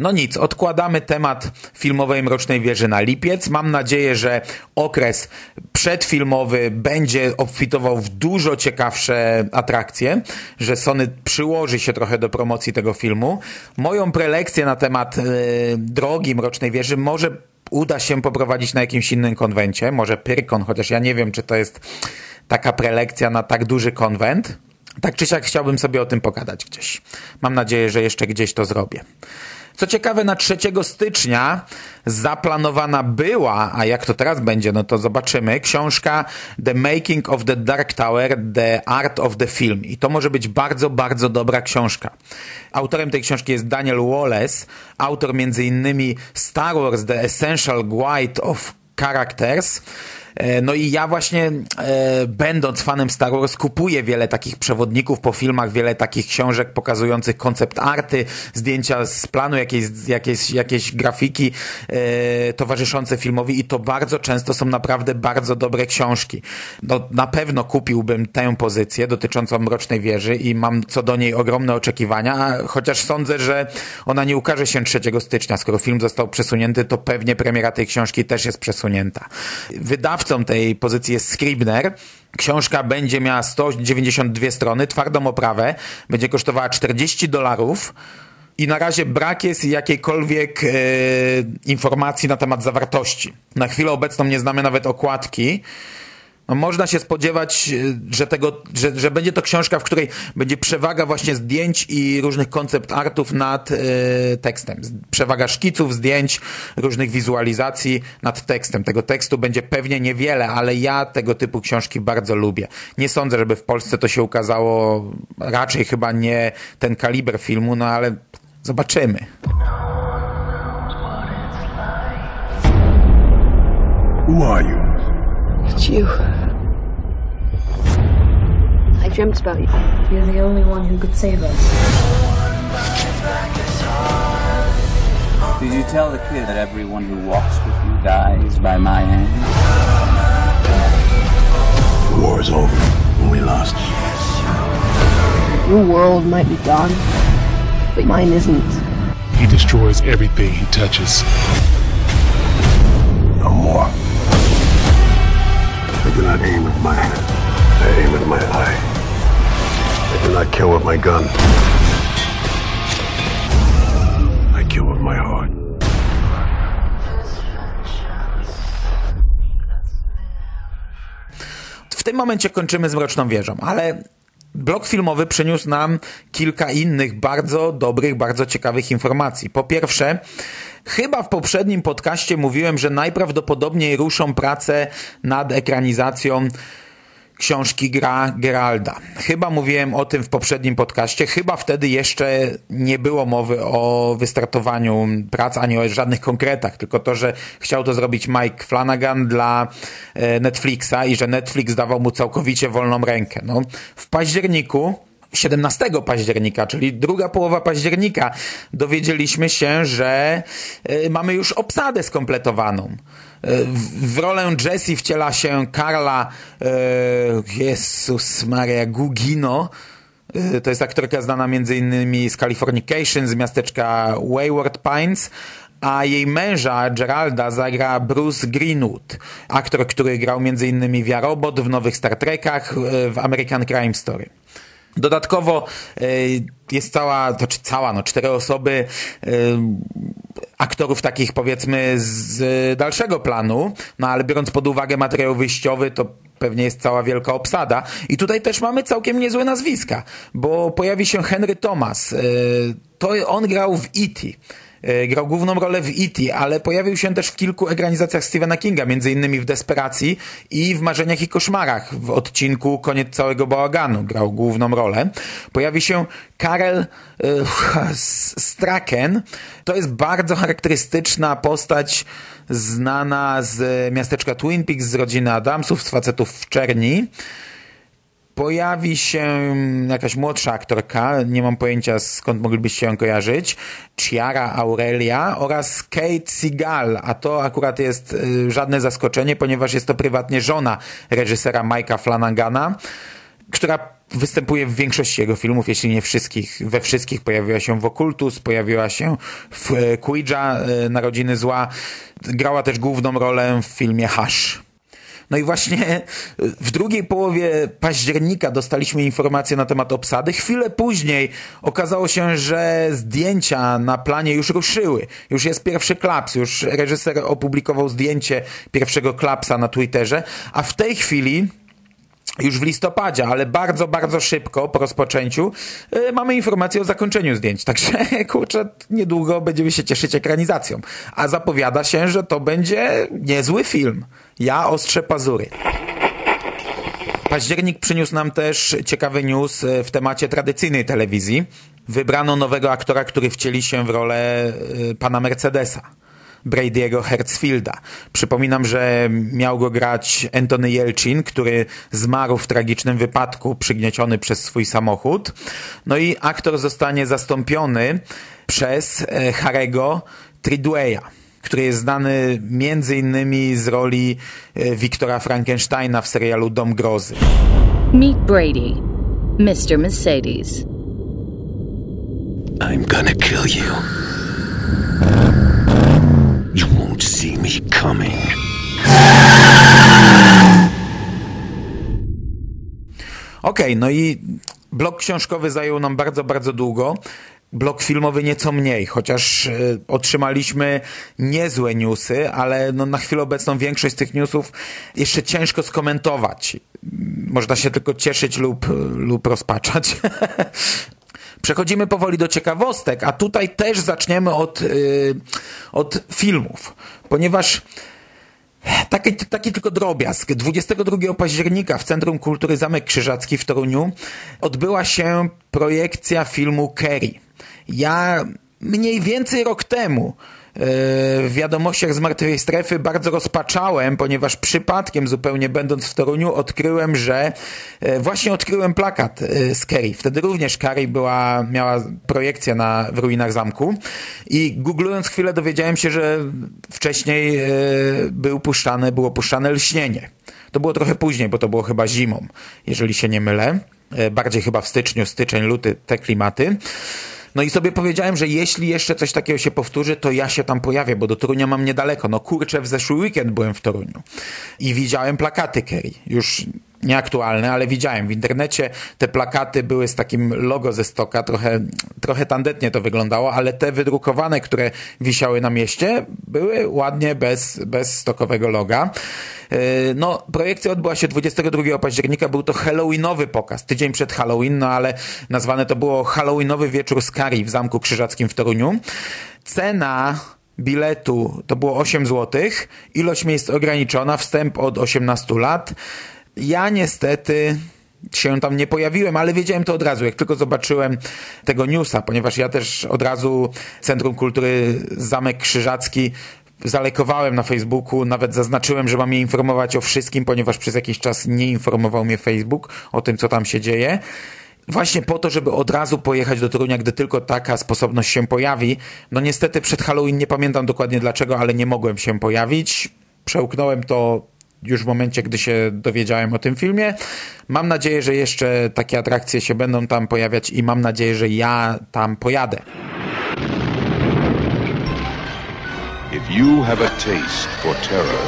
No nic, odkładamy temat filmowej Mrocznej Wieży na lipiec. Mam nadzieję, że okres przedfilmowy będzie obfitował w dużo ciekawsze atrakcje, że Sony przyłoży się trochę do promocji tego filmu. Moją prelekcję na temat yy, drogi Mrocznej Wieży może uda się poprowadzić na jakimś innym konwencie, może Pyrkon, chociaż ja nie wiem, czy to jest taka prelekcja na tak duży konwent. Tak czy siak chciałbym sobie o tym pogadać gdzieś. Mam nadzieję, że jeszcze gdzieś to zrobię. Co ciekawe, na 3 stycznia zaplanowana była, a jak to teraz będzie, no to zobaczymy, książka The Making of the Dark Tower, The Art of the Film. I to może być bardzo, bardzo dobra książka. Autorem tej książki jest Daniel Wallace, autor innymi Star Wars The Essential Guide of Characters, no i ja właśnie, e, będąc fanem Star Wars, kupuję wiele takich przewodników po filmach, wiele takich książek pokazujących koncept arty, zdjęcia z planu, jakieś, jakieś, jakieś grafiki e, towarzyszące filmowi i to bardzo często są naprawdę bardzo dobre książki. No, na pewno kupiłbym tę pozycję dotyczącą Mrocznej Wieży i mam co do niej ogromne oczekiwania, chociaż sądzę, że ona nie ukaże się 3 stycznia. Skoro film został przesunięty, to pewnie premiera tej książki też jest przesunięta. Wydawca wydawcą tej pozycji jest Scribner. Książka będzie miała 192 strony, twardą oprawę, będzie kosztowała 40 dolarów i na razie brak jest jakiejkolwiek e, informacji na temat zawartości. Na chwilę obecną nie znamy nawet okładki można się spodziewać, że, tego, że, że będzie to książka, w której będzie przewaga właśnie zdjęć i różnych koncept artów nad y, tekstem. Przewaga szkiców, zdjęć, różnych wizualizacji nad tekstem. Tego tekstu będzie pewnie niewiele, ale ja tego typu książki bardzo lubię. Nie sądzę, żeby w Polsce to się ukazało, raczej chyba nie ten kaliber filmu, no ale zobaczymy. Who are you? It's you. I dreamt about you. You're the only one who could save us. Did you tell the kid that everyone who walks with you dies by my hand? The war is over and we lost. Your world might be gone, but mine isn't. He destroys everything he touches. No more. I do not aim with my hand. I aim with my eye. I do not kill with my gun. I kill with my heart. W tym momencie kończymy z Mroczną Wieżą, ale blok filmowy przyniósł nam kilka innych bardzo dobrych, bardzo ciekawych informacji. Po pierwsze, Chyba w poprzednim podcaście mówiłem, że najprawdopodobniej ruszą pracę nad ekranizacją książki Gra Geralda. Chyba mówiłem o tym w poprzednim podcaście, chyba wtedy jeszcze nie było mowy o wystartowaniu prac, ani o żadnych konkretach, tylko to, że chciał to zrobić Mike Flanagan dla e, Netflixa i że Netflix dawał mu całkowicie wolną rękę. No, w październiku 17 października, czyli druga połowa października, dowiedzieliśmy się, że e, mamy już obsadę skompletowaną. E, w rolę Jessie wciela się Karla e, Jezus Maria Gugino. To jest aktorka znana m.in. z Californication, z miasteczka Wayward Pines, a jej męża Geralda zagra Bruce Greenwood, aktor, który grał m.in. w Jarobot w nowych Star Trekach, w American Crime Story. Dodatkowo e, jest cała, to czy cała, no cztery osoby e, aktorów takich powiedzmy z dalszego planu, no ale biorąc pod uwagę materiał wyjściowy, to pewnie jest cała wielka obsada. I tutaj też mamy całkiem niezłe nazwiska, bo pojawi się Henry Thomas. E, to on grał w E.T. E, grał główną rolę w E.T., ale pojawił się też w kilku ekranizacjach Stephena Kinga, innymi w Desperacji i w Marzeniach i Koszmarach. W odcinku Koniec całego bałaganu grał główną rolę. Pojawi się Karel e, Straken. To jest bardzo charakterystyczna postać znana z miasteczka Twin Peaks, z rodziny Adamsów, z facetów w czerni pojawi się jakaś młodsza aktorka, nie mam pojęcia skąd moglibyście ją kojarzyć, Chiara Aurelia oraz Kate Seagal, a to akurat jest y, żadne zaskoczenie, ponieważ jest to prywatnie żona reżysera Mike'a Flanagana, która występuje w większości jego filmów, jeśli nie wszystkich. We wszystkich pojawiła się w Okultus, pojawiła się w y, Ouija, y, Narodziny Zła. Grała też główną rolę w filmie Hush. No i właśnie w drugiej połowie października dostaliśmy informację na temat obsady. Chwilę później okazało się, że zdjęcia na planie już ruszyły. Już jest pierwszy klaps, już reżyser opublikował zdjęcie pierwszego klapsa na Twitterze, a w tej chwili już w listopadzie, ale bardzo, bardzo szybko po rozpoczęciu yy, mamy informację o zakończeniu zdjęć. Także kurczę, niedługo będziemy się cieszyć ekranizacją. A zapowiada się, że to będzie niezły film. Ja ostrzę pazury. Październik przyniósł nam też ciekawy news e, w temacie tradycyjnej telewizji. Wybrano nowego aktora, który wcieli się w rolę e, pana Mercedesa. Brady'ego Hertzfielda. Przypominam, że miał go grać Anthony Yelchin, który zmarł w tragicznym wypadku przygnieciony przez swój samochód. No i aktor zostanie zastąpiony przez e, Harego Tridwaya który jest znany między innymi z roli Wiktora Frankensteina w serialu Dom Grozy. Meet Brady, Mr. Mercedes. I'm gonna kill you. You won't see me coming. Okej, okay, no i blok książkowy zajął nam bardzo, bardzo długo blok filmowy nieco mniej, chociaż y, otrzymaliśmy niezłe newsy, ale no na chwilę obecną większość z tych newsów jeszcze ciężko skomentować. Można się tylko cieszyć lub, lub rozpaczać. Przechodzimy powoli do ciekawostek, a tutaj też zaczniemy od, yy, od filmów, ponieważ Taki, taki tylko drobiazg. 22 października w Centrum Kultury Zamek Krzyżacki w Toruniu odbyła się projekcja filmu Kerry. Ja mniej więcej rok temu w wiadomościach z martwej strefy bardzo rozpaczałem, ponieważ przypadkiem zupełnie będąc w Toruniu odkryłem, że e, właśnie odkryłem plakat e, z Kerry. Wtedy również Kerry była, miała projekcję na, w ruinach zamku i googlując chwilę dowiedziałem się, że wcześniej był puszczane, było puszczane lśnienie. To było trochę później, bo to było chyba zimą, jeżeli się nie mylę. Bardziej chyba w styczniu, styczeń, luty, te klimaty. No i sobie powiedziałem, że jeśli jeszcze coś takiego się powtórzy, to ja się tam pojawię, bo do Torunia mam niedaleko. No kurczę, w zeszły weekend byłem w Toruniu i widziałem plakaty Kerry. Już nieaktualne, ale widziałem w internecie te plakaty były z takim logo ze stoka, trochę, trochę tandetnie to wyglądało, ale te wydrukowane, które wisiały na mieście, były ładnie bez, bez stokowego loga. Yy, no, projekcja odbyła się 22 października, był to Halloweenowy pokaz, tydzień przed Halloween, no ale nazwane to było Halloweenowy wieczór z Kari w Zamku Krzyżackim w Toruniu. Cena biletu to było 8 zł, ilość miejsc ograniczona, wstęp od 18 lat. Ja niestety się tam nie pojawiłem, ale wiedziałem to od razu, jak tylko zobaczyłem tego newsa, ponieważ ja też od razu Centrum Kultury Zamek Krzyżacki zalekowałem na Facebooku, nawet zaznaczyłem, że mam je informować o wszystkim, ponieważ przez jakiś czas nie informował mnie Facebook o tym, co tam się dzieje. Właśnie po to, żeby od razu pojechać do Torunia, gdy tylko taka sposobność się pojawi. No niestety przed Halloween nie pamiętam dokładnie dlaczego, ale nie mogłem się pojawić. Przełknąłem to już w momencie, gdy się dowiedziałem o tym filmie. Mam nadzieję, że jeszcze takie atrakcje się będą tam pojawiać i mam nadzieję, że ja tam pojadę. If you have a taste for terror,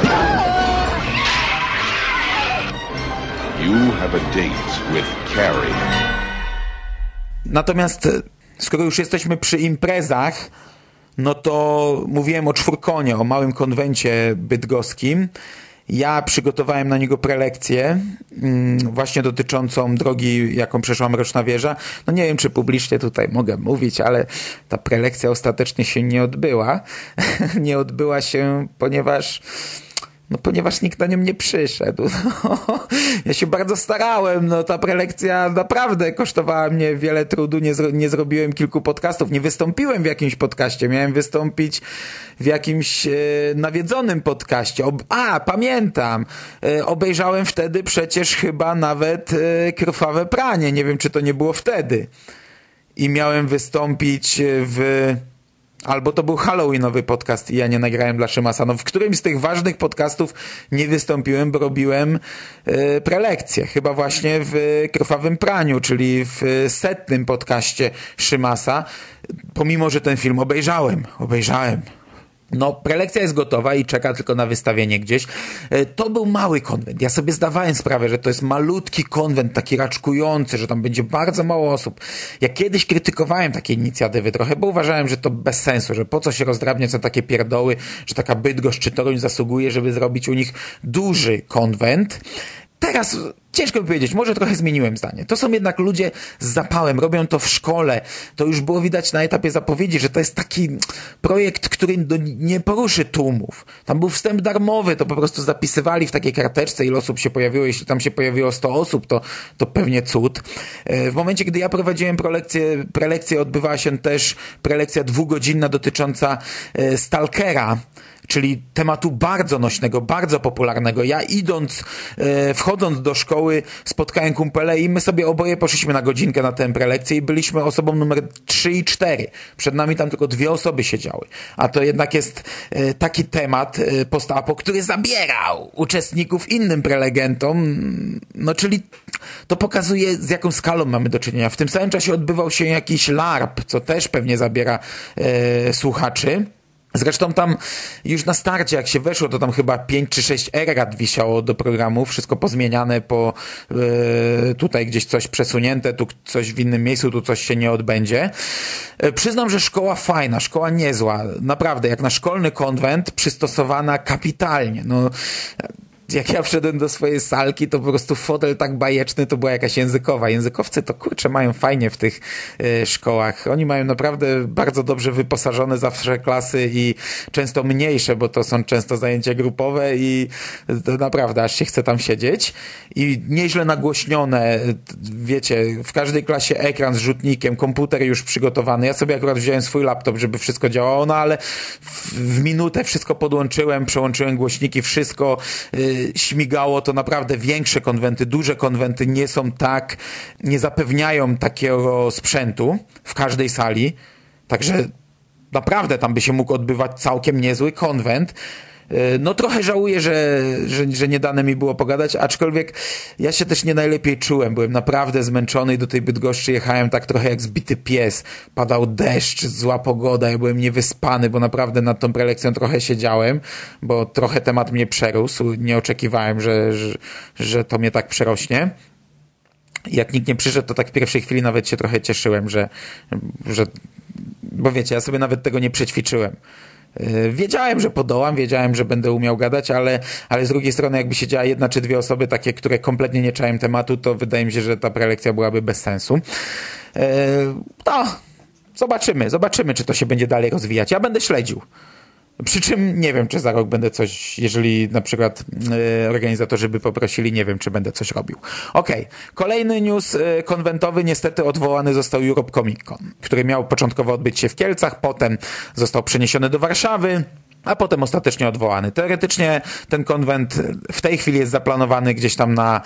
you have a date with Carrie. Natomiast skoro już jesteśmy przy imprezach, no to mówiłem o czwórkonie, o małym konwencie bydgoskim. Ja przygotowałem na niego prelekcję mm, właśnie dotyczącą drogi, jaką przeszła Mroczna Wieża. No nie wiem, czy publicznie tutaj mogę mówić, ale ta prelekcja ostatecznie się nie odbyła. nie odbyła się, ponieważ no ponieważ nikt na nią nie przyszedł. ja się bardzo starałem, no ta prelekcja naprawdę kosztowała mnie wiele trudu, nie, zro nie zrobiłem kilku podcastów, nie wystąpiłem w jakimś podcaście, miałem wystąpić w jakimś e, nawiedzonym podcaście. Ob A, pamiętam, e, obejrzałem wtedy przecież chyba nawet e, Krwawe Pranie, nie wiem czy to nie było wtedy. I miałem wystąpić w Albo to był Halloweenowy podcast i ja nie nagrałem dla Szymasa. No w którymś z tych ważnych podcastów nie wystąpiłem, bo robiłem e, prelekcję. Chyba właśnie w Krwawym Praniu, czyli w setnym podcaście Szymasa. Pomimo, że ten film obejrzałem. Obejrzałem. No, prelekcja jest gotowa i czeka tylko na wystawienie gdzieś. E, to był mały konwent. Ja sobie zdawałem sprawę, że to jest malutki konwent, taki raczkujący, że tam będzie bardzo mało osób. Ja kiedyś krytykowałem takie inicjatywy trochę, bo uważałem, że to bez sensu, że po co się rozdrabniać na takie pierdoły, że taka Bydgoszcz czy Toruń zasługuje, żeby zrobić u nich duży konwent. Teraz ciężko mi powiedzieć, może trochę zmieniłem zdanie. To są jednak ludzie z zapałem, robią to w szkole. To już było widać na etapie zapowiedzi, że to jest taki projekt, który nie poruszy tłumów. Tam był wstęp darmowy, to po prostu zapisywali w takiej karteczce, ile osób się pojawiło. Jeśli tam się pojawiło 100 osób, to, to pewnie cud. E, w momencie, gdy ja prowadziłem prelekcję, prelekcję odbywała się też prelekcja dwugodzinna dotycząca e, Stalkera, czyli tematu bardzo nośnego, bardzo popularnego. Ja idąc, e, wchodząc do szkoły, spotkałem kumpele i my sobie oboje poszliśmy na godzinkę na tę prelekcję i byliśmy osobą numer 3 i 4. Przed nami tam tylko dwie osoby siedziały. A to jednak jest e, taki temat e, postapo, który zabierał uczestników innym prelegentom, no czyli to pokazuje z jaką skalą mamy do czynienia. W tym samym czasie odbywał się jakiś LARP, co też pewnie zabiera e, słuchaczy. Zresztą tam już na starcie, jak się weszło, to tam chyba 5 czy 6 errat wisiało do programu, wszystko pozmieniane, po e, tutaj gdzieś coś przesunięte, tu coś w innym miejscu, tu coś się nie odbędzie. E, przyznam, że szkoła fajna, szkoła niezła, naprawdę, jak na szkolny konwent, przystosowana kapitalnie. No, jak ja wszedłem do swojej salki, to po prostu fotel tak bajeczny to była jakaś językowa. Językowcy to kurczę mają fajnie w tych y, szkołach. Oni mają naprawdę bardzo dobrze wyposażone zawsze klasy i często mniejsze, bo to są często zajęcia grupowe i to naprawdę aż się chce tam siedzieć. I nieźle nagłośnione, wiecie, w każdej klasie ekran z rzutnikiem, komputer już przygotowany. Ja sobie akurat wziąłem swój laptop, żeby wszystko działało, no ale w, w minutę wszystko podłączyłem, przełączyłem głośniki, wszystko y, śmigało, to naprawdę większe konwenty, duże konwenty nie są tak, nie zapewniają takiego sprzętu w każdej sali. Także naprawdę tam by się mógł odbywać całkiem niezły konwent. E, no trochę żałuję, że, że, że nie dane mi było pogadać, aczkolwiek ja się też nie najlepiej czułem. Byłem naprawdę zmęczony i do tej Bydgoszczy jechałem tak trochę jak zbity pies. Padał deszcz, zła pogoda, ja byłem niewyspany, bo naprawdę nad tą prelekcją trochę siedziałem, bo trochę temat mnie przerósł. Nie oczekiwałem, że, że, że to mnie tak przerośnie jak nikt nie przyszedł, to tak w pierwszej chwili nawet się trochę cieszyłem, że, że bo wiecie, ja sobie nawet tego nie przećwiczyłem. E, wiedziałem, że podołam, wiedziałem, że będę umiał gadać, ale, ale z drugiej strony jakby siedziała jedna czy dwie osoby takie, które kompletnie nie czałem tematu, to wydaje mi się, że ta prelekcja byłaby bez sensu. No, zobaczymy, zobaczymy, czy to się będzie dalej rozwijać. Ja będę śledził. Przy czym nie wiem, czy za rok będę coś, jeżeli na przykład y, organizatorzy by poprosili, nie wiem, czy będę coś robił. Okej, okay. kolejny news y, konwentowy, niestety odwołany został Europe Comic Con, który miał początkowo odbyć się w Kielcach, potem został przeniesiony do Warszawy, a potem ostatecznie odwołany. Teoretycznie ten konwent w tej chwili jest zaplanowany gdzieś tam na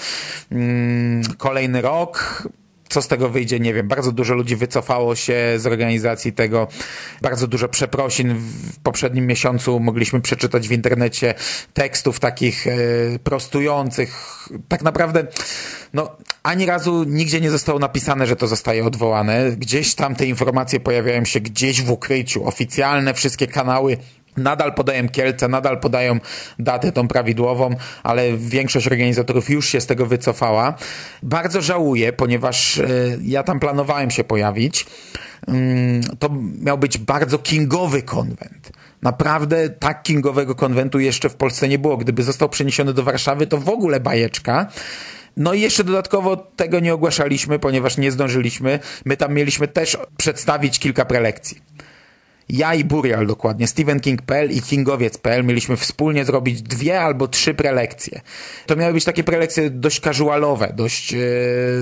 mm, kolejny rok co z tego wyjdzie, nie wiem. Bardzo dużo ludzi wycofało się z organizacji tego. Bardzo dużo przeprosin. W poprzednim miesiącu mogliśmy przeczytać w internecie tekstów takich e, prostujących. Tak naprawdę, no, ani razu nigdzie nie zostało napisane, że to zostaje odwołane. Gdzieś tam te informacje pojawiają się gdzieś w ukryciu. Oficjalne wszystkie kanały Nadal podają Kielce, nadal podają datę tą prawidłową, ale większość organizatorów już się z tego wycofała. Bardzo żałuję, ponieważ e, ja tam planowałem się pojawić. Mm, to miał być bardzo kingowy konwent. Naprawdę tak kingowego konwentu jeszcze w Polsce nie było. Gdyby został przeniesiony do Warszawy, to w ogóle bajeczka. No i jeszcze dodatkowo tego nie ogłaszaliśmy, ponieważ nie zdążyliśmy. My tam mieliśmy też przedstawić kilka prelekcji ja i Burial dokładnie, Stephen King.pl i Kingowiec.pl mieliśmy wspólnie zrobić dwie albo trzy prelekcje. To miały być takie prelekcje dość casualowe, dość e,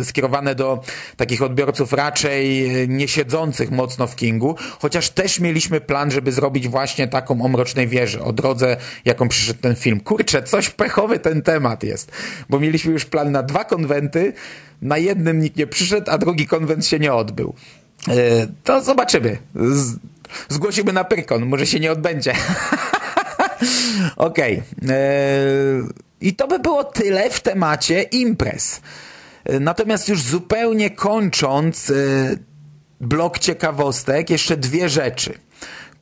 skierowane do takich odbiorców raczej e, nie siedzących mocno w Kingu, chociaż też mieliśmy plan, żeby zrobić właśnie taką o Mrocznej Wieży, o drodze, jaką przyszedł ten film. Kurczę, coś pechowy ten temat jest, bo mieliśmy już plan na dwa konwenty, na jednym nikt nie przyszedł, a drugi konwent się nie odbył. E, to zobaczymy. Zgłosiłby na Pyrkon, może się nie odbędzie. Okej. Okay. I to by było tyle w temacie imprez. E, natomiast już zupełnie kończąc e, blok ciekawostek, jeszcze dwie rzeczy.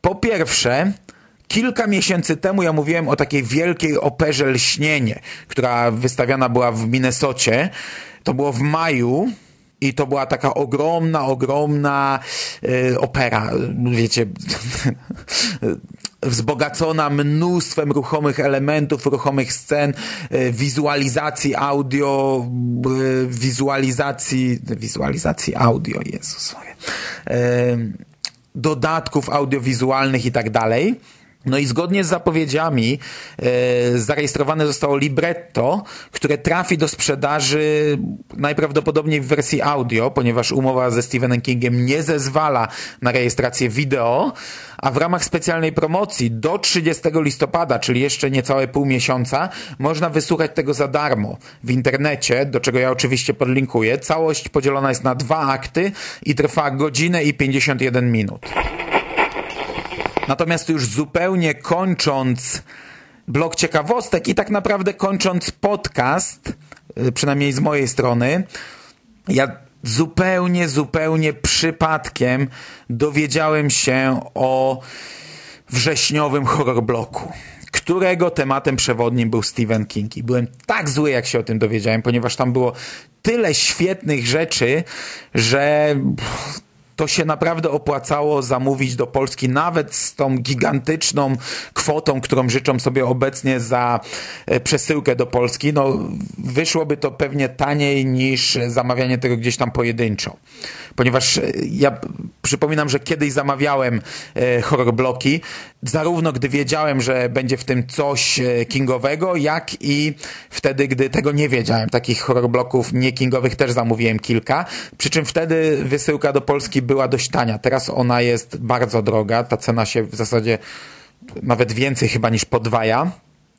Po pierwsze, Kilka miesięcy temu ja mówiłem o takiej wielkiej operze Lśnienie, która wystawiana była w Minnesocie. To było w maju i to była taka ogromna, ogromna y, opera. Wiecie, wzbogacona mnóstwem ruchomych elementów, ruchomych scen, e, wizualizacji audio, e, wizualizacji, wizualizacji audio, Jezus. E, dodatków audiowizualnych i tak dalej. No i zgodnie z zapowiedziami e, zarejestrowane zostało libretto, które trafi do sprzedaży najprawdopodobniej w wersji audio, ponieważ umowa ze Stephenem Kingiem nie zezwala na rejestrację wideo, a w ramach specjalnej promocji do 30 listopada, czyli jeszcze niecałe pół miesiąca, można wysłuchać tego za darmo w internecie, do czego ja oczywiście podlinkuję. Całość podzielona jest na dwa akty i trwa godzinę i 51 minut. Natomiast już zupełnie kończąc blok ciekawostek i tak naprawdę kończąc podcast, y, przynajmniej z mojej strony, ja zupełnie, zupełnie przypadkiem dowiedziałem się o wrześniowym horror bloku którego tematem przewodnim był Stephen King. I byłem tak zły, jak się o tym dowiedziałem, ponieważ tam było tyle świetnych rzeczy, że to się naprawdę opłacało zamówić do Polski, nawet z tą gigantyczną kwotą, którą życzą sobie obecnie za e, przesyłkę do Polski. No, wyszłoby to pewnie taniej niż zamawianie tego gdzieś tam pojedynczo. Ponieważ e, ja przypominam, że kiedyś zamawiałem e, horror bloki, zarówno gdy wiedziałem, że będzie w tym coś kingowego, jak i wtedy, gdy tego nie wiedziałem. Takich horror bloków nie kingowych też zamówiłem kilka. Przy czym wtedy wysyłka do Polski była dość tania. Teraz ona jest bardzo droga. Ta cena się w zasadzie nawet więcej chyba niż podwaja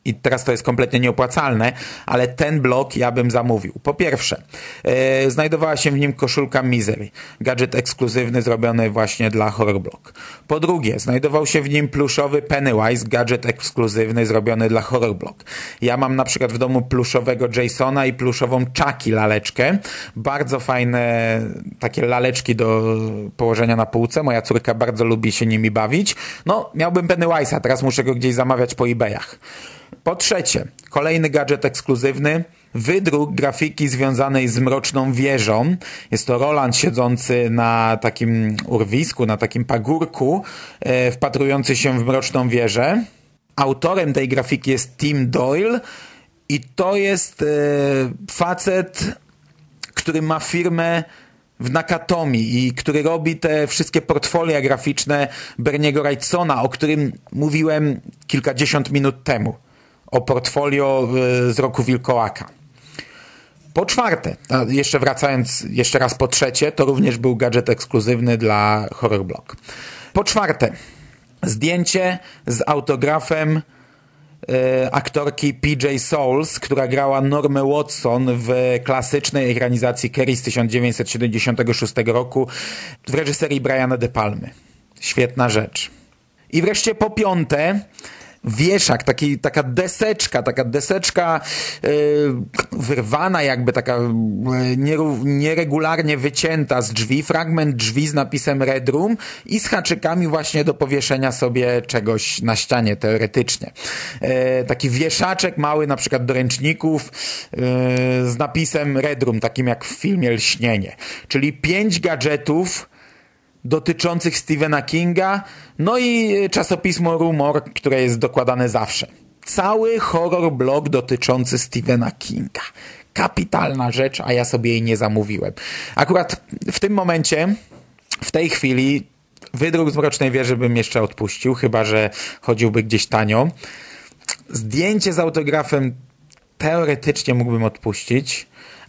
i teraz to jest kompletnie nieopłacalne, ale ten blok ja bym zamówił. Po pierwsze, yy, znajdowała się w nim koszulka Misery, gadżet ekskluzywny zrobiony właśnie dla Horror Block. Po drugie, znajdował się w nim pluszowy Pennywise, gadżet ekskluzywny zrobiony dla Horror Block. Ja mam na przykład w domu pluszowego Jasona i pluszową Chucky laleczkę. Bardzo fajne takie laleczki do położenia na półce. Moja córka bardzo lubi się nimi bawić. No, miałbym Pennywise'a, teraz muszę go gdzieś zamawiać po eBayach. Po trzecie, kolejny gadżet ekskluzywny, wydruk grafiki związanej z Mroczną Wieżą. Jest to Roland siedzący na takim urwisku, na takim pagórku, e, wpatrujący się w Mroczną Wieżę. Autorem tej grafiki jest Tim Doyle i to jest e, facet, który ma firmę w Nakatomi i który robi te wszystkie portfolia graficzne Berniego Wrightsona, o którym mówiłem kilkadziesiąt minut temu o portfolio y, z roku wilkołaka. Po czwarte, jeszcze wracając jeszcze raz po trzecie, to również był gadżet ekskluzywny dla Horror Block. Po czwarte, zdjęcie z autografem y, aktorki PJ Souls, która grała Normę Watson w klasycznej ekranizacji Kerry z 1976 roku w reżyserii Briana De Palmy. Świetna rzecz. I wreszcie po piąte, wieszak, taki, taka deseczka, taka deseczka yy, wyrwana jakby, taka yy, nieregularnie wycięta z drzwi, fragment drzwi z napisem Red Room i z haczykami właśnie do powieszenia sobie czegoś na ścianie teoretycznie. Yy, taki wieszaczek mały na przykład do ręczników z napisem Red Room, takim jak w filmie Lśnienie. Czyli pięć gadżetów dotyczących Stephena Kinga, no i czasopismo Rumor, które jest dokładane zawsze. Cały horror blog dotyczący Stephena Kinga. Kapitalna rzecz, a ja sobie jej nie zamówiłem. Akurat w tym momencie, w tej chwili, wydruk z Mrocznej Wieży bym jeszcze odpuścił, chyba że chodziłby gdzieś tanio. Zdjęcie z autografem teoretycznie mógłbym odpuścić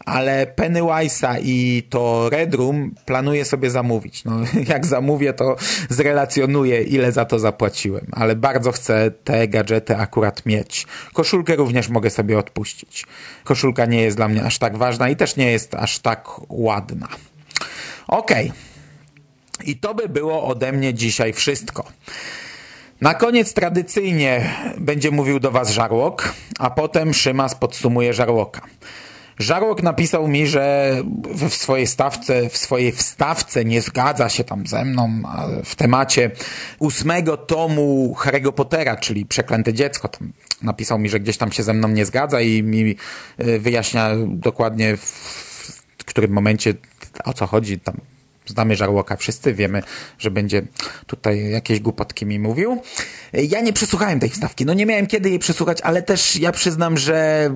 ale Pennywise'a i to Red Room planuję sobie zamówić. No, jak zamówię, to zrelacjonuję, ile za to zapłaciłem, ale bardzo chcę te gadżety akurat mieć. Koszulkę również mogę sobie odpuścić. Koszulka nie jest dla mnie aż tak ważna i też nie jest aż tak ładna. Okej. Okay. I to by było ode mnie dzisiaj wszystko. Na koniec tradycyjnie będzie mówił do Was Żarłok, a potem Szymas podsumuje Żarłoka. Żarłok napisał mi, że w swojej stawce, w swojej wstawce nie zgadza się tam ze mną w temacie ósmego tomu Harry'ego Pottera, czyli Przeklęte Dziecko. Tam napisał mi, że gdzieś tam się ze mną nie zgadza i mi e, wyjaśnia dokładnie w którym momencie o co chodzi tam znamy Żarłoka, wszyscy wiemy, że będzie tutaj jakieś głupotki mi mówił. Ja nie przesłuchałem tej wstawki, no nie miałem kiedy jej przesłuchać, ale też ja przyznam, że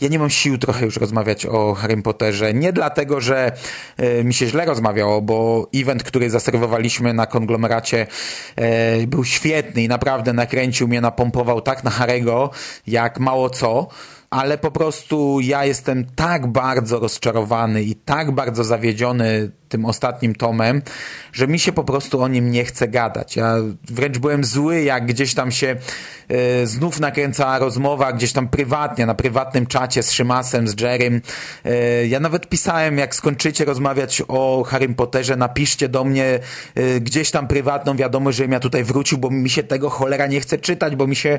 ja nie mam sił trochę już rozmawiać o Harry Potterze. Nie dlatego, że e, mi się źle rozmawiało, bo event, który zaserwowaliśmy na konglomeracie e, był świetny i naprawdę nakręcił mnie, napompował tak na Harego, jak mało co ale po prostu ja jestem tak bardzo rozczarowany i tak bardzo zawiedziony tym ostatnim tomem, że mi się po prostu o nim nie chce gadać. Ja wręcz byłem zły, jak gdzieś tam się e, znów nakręcała rozmowa, gdzieś tam prywatnie, na prywatnym czacie z Szymasem, z Jerrym. E, ja nawet pisałem, jak skończycie rozmawiać o Harrym Potterze, napiszcie do mnie e, gdzieś tam prywatną wiadomość, żebym ja tutaj wrócił, bo mi się tego cholera nie chce czytać, bo mi się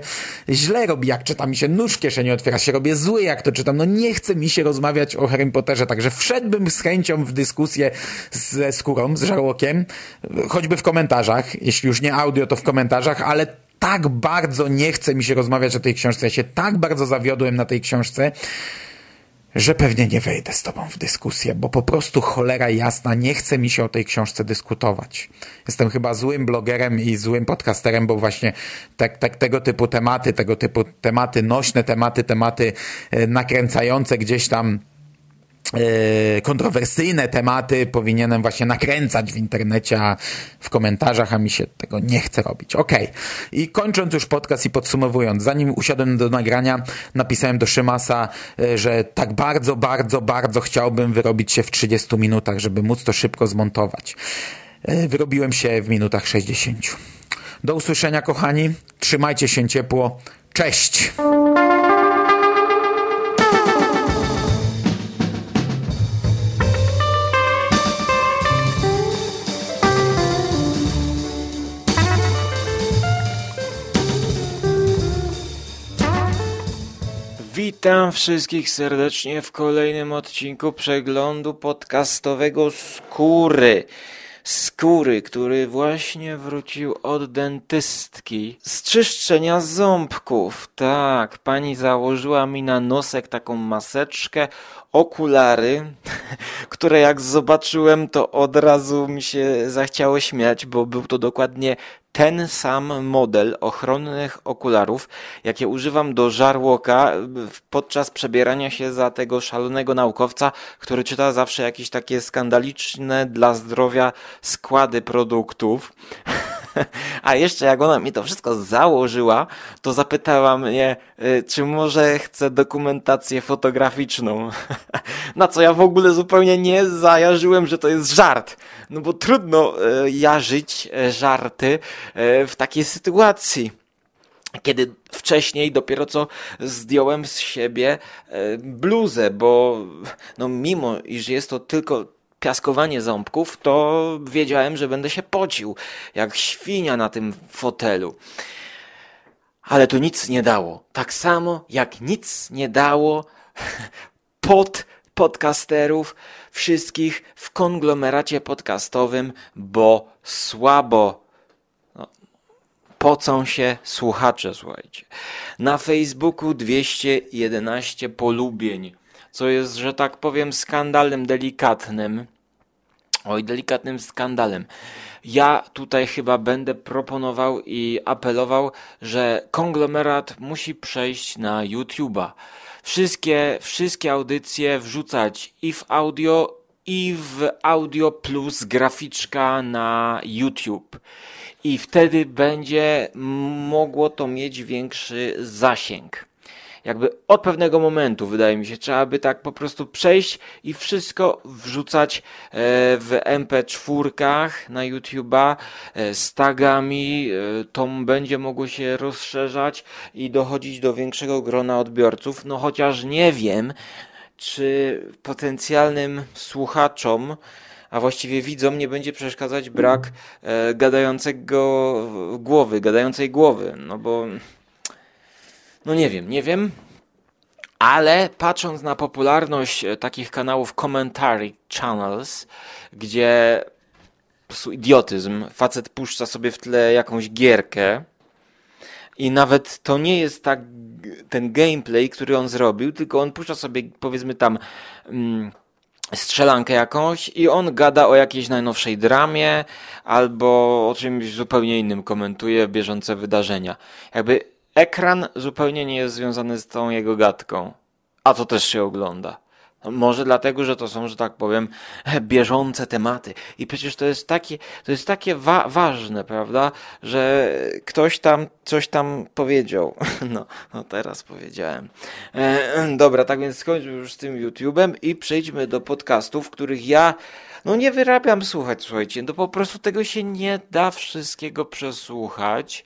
źle robi, jak czytam, mi się nóż w kieszeni otwiera, się robię zły, jak to czytam. No nie chce mi się rozmawiać o Harrym Potterze, także wszedłbym z chęcią w dyskusję ze skórą, z żarłokiem, choćby w komentarzach, jeśli już nie audio, to w komentarzach, ale tak bardzo nie chce mi się rozmawiać o tej książce, ja się tak bardzo zawiodłem na tej książce, że pewnie nie wejdę z tobą w dyskusję, bo po prostu cholera jasna, nie chce mi się o tej książce dyskutować. Jestem chyba złym blogerem i złym podcasterem, bo właśnie te, te, tego typu tematy, tego typu tematy, nośne tematy, tematy e, nakręcające gdzieś tam kontrowersyjne tematy powinienem właśnie nakręcać w internecie, a w komentarzach, a mi się tego nie chce robić. Ok. I kończąc już podcast i podsumowując, zanim usiadłem do nagrania, napisałem do Szymasa, e, że tak bardzo, bardzo, bardzo chciałbym wyrobić się w 30 minutach, żeby móc to szybko zmontować. E, wyrobiłem się w minutach 60. Do usłyszenia, kochani. Trzymajcie się ciepło. Cześć! Witam wszystkich serdecznie w kolejnym odcinku przeglądu podcastowego Skóry. Skóry, który właśnie wrócił od dentystki z czyszczenia ząbków. Tak, pani założyła mi na nosek taką maseczkę, okulary, które jak zobaczyłem, to od razu mi się zachciało śmiać, bo był to dokładnie ten sam model ochronnych okularów, jakie używam do żarłoka podczas przebierania się za tego szalonego naukowca, który czyta zawsze jakieś takie skandaliczne dla zdrowia składy produktów. A jeszcze jak ona mi to wszystko założyła, to zapytała mnie, y, czy może chce dokumentację fotograficzną. Na co ja w ogóle zupełnie nie zajarzyłem, że to jest żart. No bo trudno y, jarzyć y, żarty w takiej sytuacji kiedy wcześniej dopiero co zdjąłem z siebie bluzę, bo no mimo iż jest to tylko piaskowanie ząbków, to wiedziałem, że będę się pocił, jak świnia na tym fotelu. Ale to nic nie dało. Tak samo jak nic nie dało pod podcasterów, wszystkich w konglomeracie podcastowym, bo słabo no, pocą się słuchacze, słuchajcie. Na Facebooku 211 polubień, co jest, że tak powiem, skandalem delikatnym. Oj, delikatnym skandalem. Ja tutaj chyba będę proponował i apelował, że konglomerat musi przejść na YouTube'a. Wszystkie, wszystkie audycje wrzucać i w audio, i w audio plus graficzka na YouTube. I wtedy będzie mogło to mieć większy zasięg jakby od pewnego momentu, wydaje mi się, trzeba by tak po prostu przejść i wszystko wrzucać e, w MP4 na YouTube'a e, z tagami, e, to będzie mogło się rozszerzać i dochodzić do większego grona odbiorców, no chociaż nie wiem, czy potencjalnym słuchaczom a właściwie widzom nie będzie przeszkadzać brak e, gadającego głowy, gadającej głowy, no bo no nie wiem, nie wiem. Ale patrząc na popularność e, takich kanałów commentary channels, gdzie po idiotyzm, facet puszcza sobie w tle jakąś gierkę i nawet to nie jest tak ten gameplay, który on zrobił, tylko on puszcza sobie powiedzmy tam mm, strzelankę jakąś i on gada o jakiejś najnowszej dramie albo o czymś zupełnie innym komentuje bieżące wydarzenia. Jakby ekran zupełnie nie jest związany z tą jego gadką, a to też się ogląda. Może dlatego, że to są, że tak powiem, bieżące tematy. I przecież to jest takie, to jest takie wa ważne, prawda, że ktoś tam coś tam powiedział. No, no teraz powiedziałem. E, dobra, tak więc skończmy już z tym YouTube'em i przejdźmy do podcastów, których ja no nie wyrabiam słuchać, słuchajcie, no po prostu tego się nie da wszystkiego przesłuchać,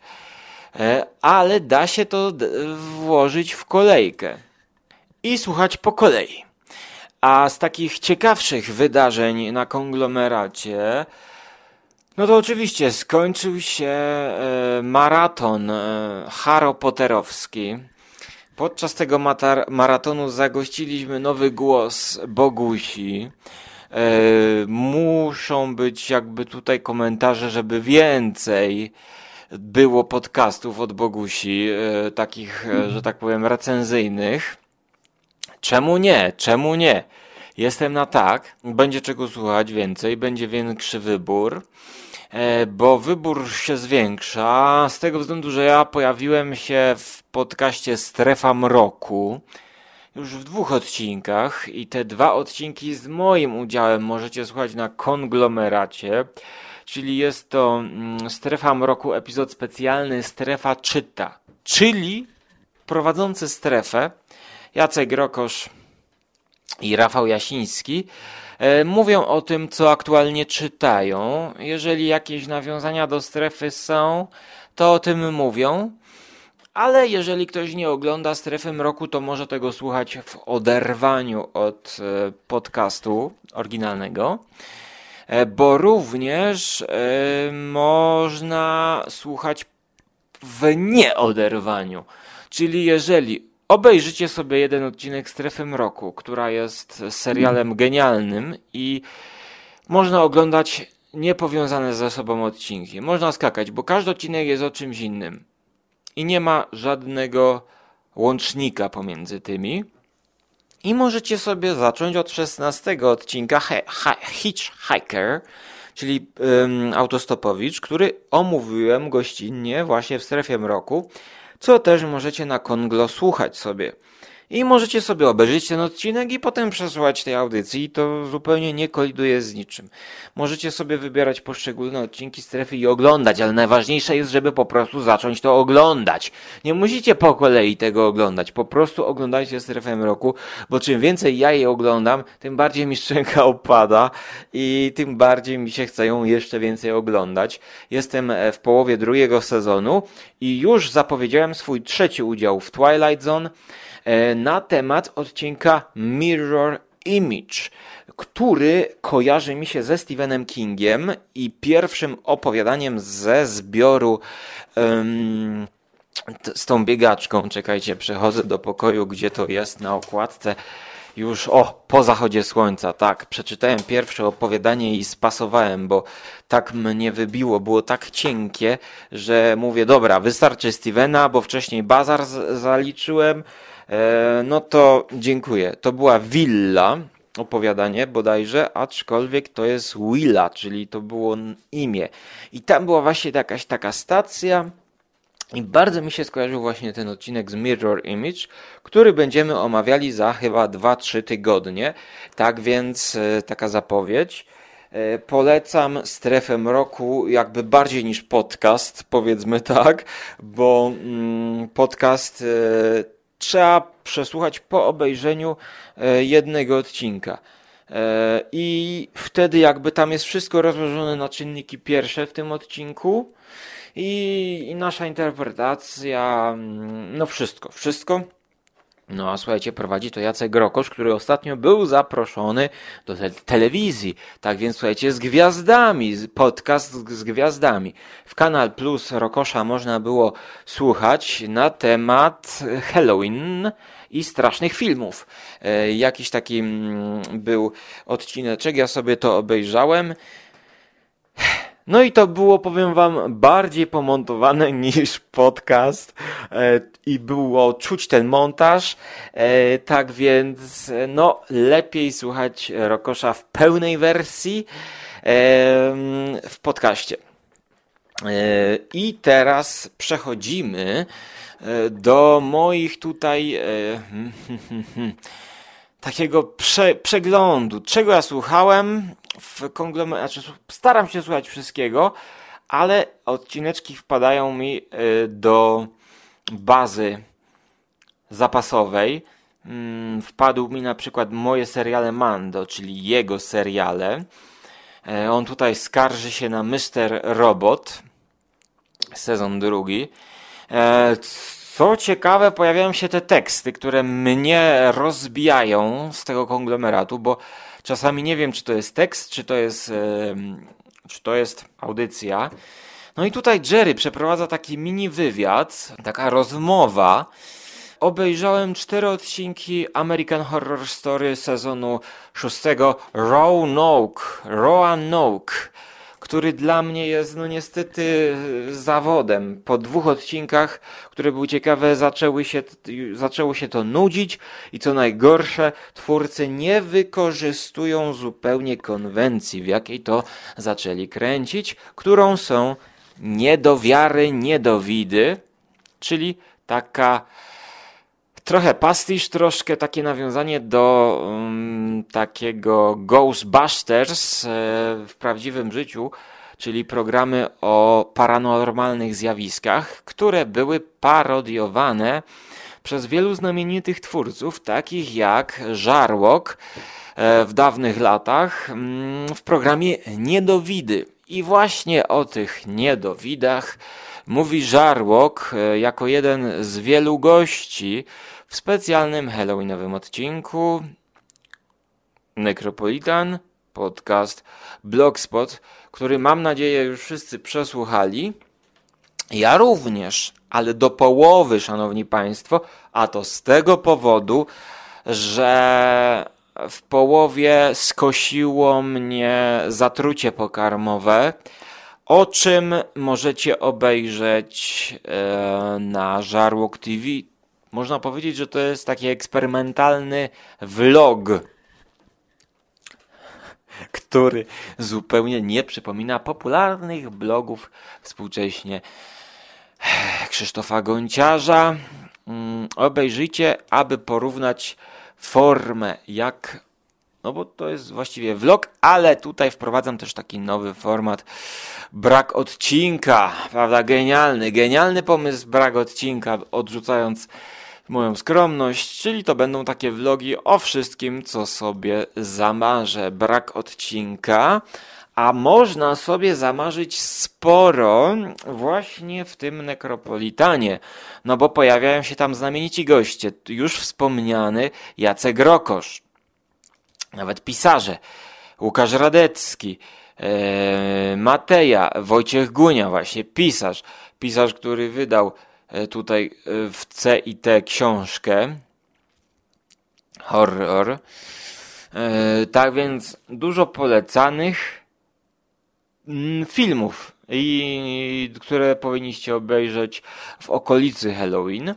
ale da się to włożyć w kolejkę i słuchać po kolei. A z takich ciekawszych wydarzeń na konglomeracie, no to oczywiście skończył się e, maraton e, Harry Potterowski. Podczas tego maratonu zagościliśmy nowy głos Bogusi. E, muszą być jakby tutaj komentarze, żeby więcej było podcastów od Bogusi, takich, że tak powiem, recenzyjnych. Czemu nie? Czemu nie? Jestem na tak, będzie czego słuchać więcej, będzie większy wybór, e, bo wybór się zwiększa z tego względu, że ja pojawiłem się w podcaście Strefa Mroku już w dwóch odcinkach i te dwa odcinki z moim udziałem możecie słuchać na konglomeracie, czyli jest to mm, Strefa Mroku, epizod specjalny Strefa Czyta, czyli prowadzący strefę Jacek Rokosz i Rafał Jasiński e, mówią o tym, co aktualnie czytają. Jeżeli jakieś nawiązania do strefy są, to o tym mówią. Ale jeżeli ktoś nie ogląda strefy mroku, to może tego słuchać w oderwaniu od e, podcastu oryginalnego, bo również można słuchać w nieoderwaniu. Czyli jeżeli obejrzycie sobie jeden odcinek Strefy Mroku, która jest serialem genialnym i można oglądać niepowiązane ze sobą odcinki. Można skakać, bo każdy odcinek jest o czymś innym. I nie ma żadnego łącznika pomiędzy tymi. I możecie sobie zacząć od 16 odcinka Hitchhiker, czyli um, autostopowicz, który omówiłem gościnnie właśnie w strefie mroku co też możecie na Konglo słuchać sobie. I możecie sobie obejrzeć ten odcinek i potem przesłuchać tej audycji i to zupełnie nie koliduje z niczym. Możecie sobie wybierać poszczególne odcinki strefy i oglądać, ale najważniejsze jest, żeby po prostu zacząć to oglądać. Nie musicie po kolei tego oglądać, po prostu oglądajcie strefę roku, bo czym więcej ja jej oglądam, tym bardziej mi szczęka opada i tym bardziej mi się chce ją jeszcze więcej oglądać. Jestem e, w połowie drugiego sezonu i już zapowiedziałem swój trzeci udział w Twilight Zone. E, na temat odcinka Mirror Image, który kojarzy mi się ze Stephenem Kingiem i pierwszym opowiadaniem ze zbioru um, z tą biegaczką. Czekajcie, przechodzę do pokoju, gdzie to jest na okładce. Już o, po zachodzie słońca, tak. Przeczytałem pierwsze opowiadanie i spasowałem, bo tak mnie wybiło, było tak cienkie, że mówię, dobra, wystarczy Stevena, bo wcześniej bazar zaliczyłem, no to dziękuję. To była Willa, opowiadanie bodajże, aczkolwiek to jest Willa, czyli to było imię. I tam była właśnie jakaś taka stacja. I bardzo mi się skojarzył właśnie ten odcinek z Mirror Image, który będziemy omawiali za chyba 2-3 tygodnie. Tak więc e, taka zapowiedź. E, polecam strefę mroku jakby bardziej niż podcast, powiedzmy tak, bo mm, podcast trzeba przesłuchać po obejrzeniu e, jednego odcinka. E, I wtedy jakby tam jest wszystko rozłożone na czynniki pierwsze w tym odcinku i, i nasza interpretacja, mm, no wszystko, wszystko. No a słuchajcie, prowadzi to Jacek Grokosz, który ostatnio był zaproszony do te telewizji. Tak więc słuchajcie, z gwiazdami, podcast z gwiazdami. W Kanal Plus Rokosza można było słuchać na temat Halloween i strasznych filmów. E, jakiś taki mm, był odcineczek, ja sobie to obejrzałem. No i to było, powiem wam, bardziej pomontowane niż podcast e, i było czuć ten montaż, e, tak więc no lepiej słuchać Rokosza w pełnej wersji e, w podcaście. I teraz przechodzimy do moich tutaj takiego prze, przeglądu, czego ja słuchałem w konglomeracie. Znaczy, staram się słuchać wszystkiego, ale odcineczki wpadają mi do bazy zapasowej. Mm, wpadł mi na przykład moje seriale Mando, czyli jego seriale. On tutaj skarży się na Mr. Robot, sezon drugi. E, co ciekawe, pojawiają się te teksty, które mnie rozbijają z tego konglomeratu, bo czasami nie wiem, czy to jest tekst, czy to jest, czy to jest audycja. No i tutaj Jerry przeprowadza taki mini wywiad, taka rozmowa. Obejrzałem cztery odcinki American Horror Story sezonu szóstego Roanoke, Roanoke który dla mnie jest no niestety zawodem. Po dwóch odcinkach, które były ciekawe, zaczęły się, zaczęło się to nudzić i co najgorsze, twórcy nie wykorzystują zupełnie konwencji, w jakiej to zaczęli kręcić, którą są niedowiary, niedowidy, czyli taka trochę pastisz, troszkę takie nawiązanie do um, takiego Ghostbusters e, w prawdziwym życiu, czyli programy o paranormalnych zjawiskach, które były parodiowane przez wielu znamienitych twórców, takich jak Żarłok e, w dawnych latach mm, w programie Niedowidy. I właśnie o tych niedowidach mówi Żarłok e, jako jeden z wielu gości w specjalnym Halloweenowym odcinku Necropolitan podcast Blogspot, który mam nadzieję już wszyscy przesłuchali. Ja również, ale do połowy, szanowni państwo, a to z tego powodu, że w połowie skosiło mnie zatrucie pokarmowe, o czym możecie obejrzeć e, na Żarłok TV można powiedzieć, że to jest taki eksperymentalny vlog, który zupełnie nie przypomina popularnych blogów współcześnie Krzysztofa Gonciarza. Mm, obejrzyjcie, aby porównać formę, jak no bo to jest właściwie vlog, ale tutaj wprowadzam też taki nowy format brak odcinka, prawda? Genialny, genialny pomysł brak odcinka, odrzucając moją skromność, czyli to będą takie vlogi o wszystkim, co sobie zamarzę. Brak odcinka, a można sobie zamarzyć sporo właśnie w tym nekropolitanie, no bo pojawiają się tam znamienici goście, już wspomniany Jacek Rokosz, nawet pisarze, Łukasz Radecki, e, Mateja, Wojciech Gunia, właśnie pisarz, pisarz, który wydał tutaj e, w C i T książkę. Horror. E, tak więc dużo polecanych mm, filmów, i, które powinniście obejrzeć w okolicy Halloween.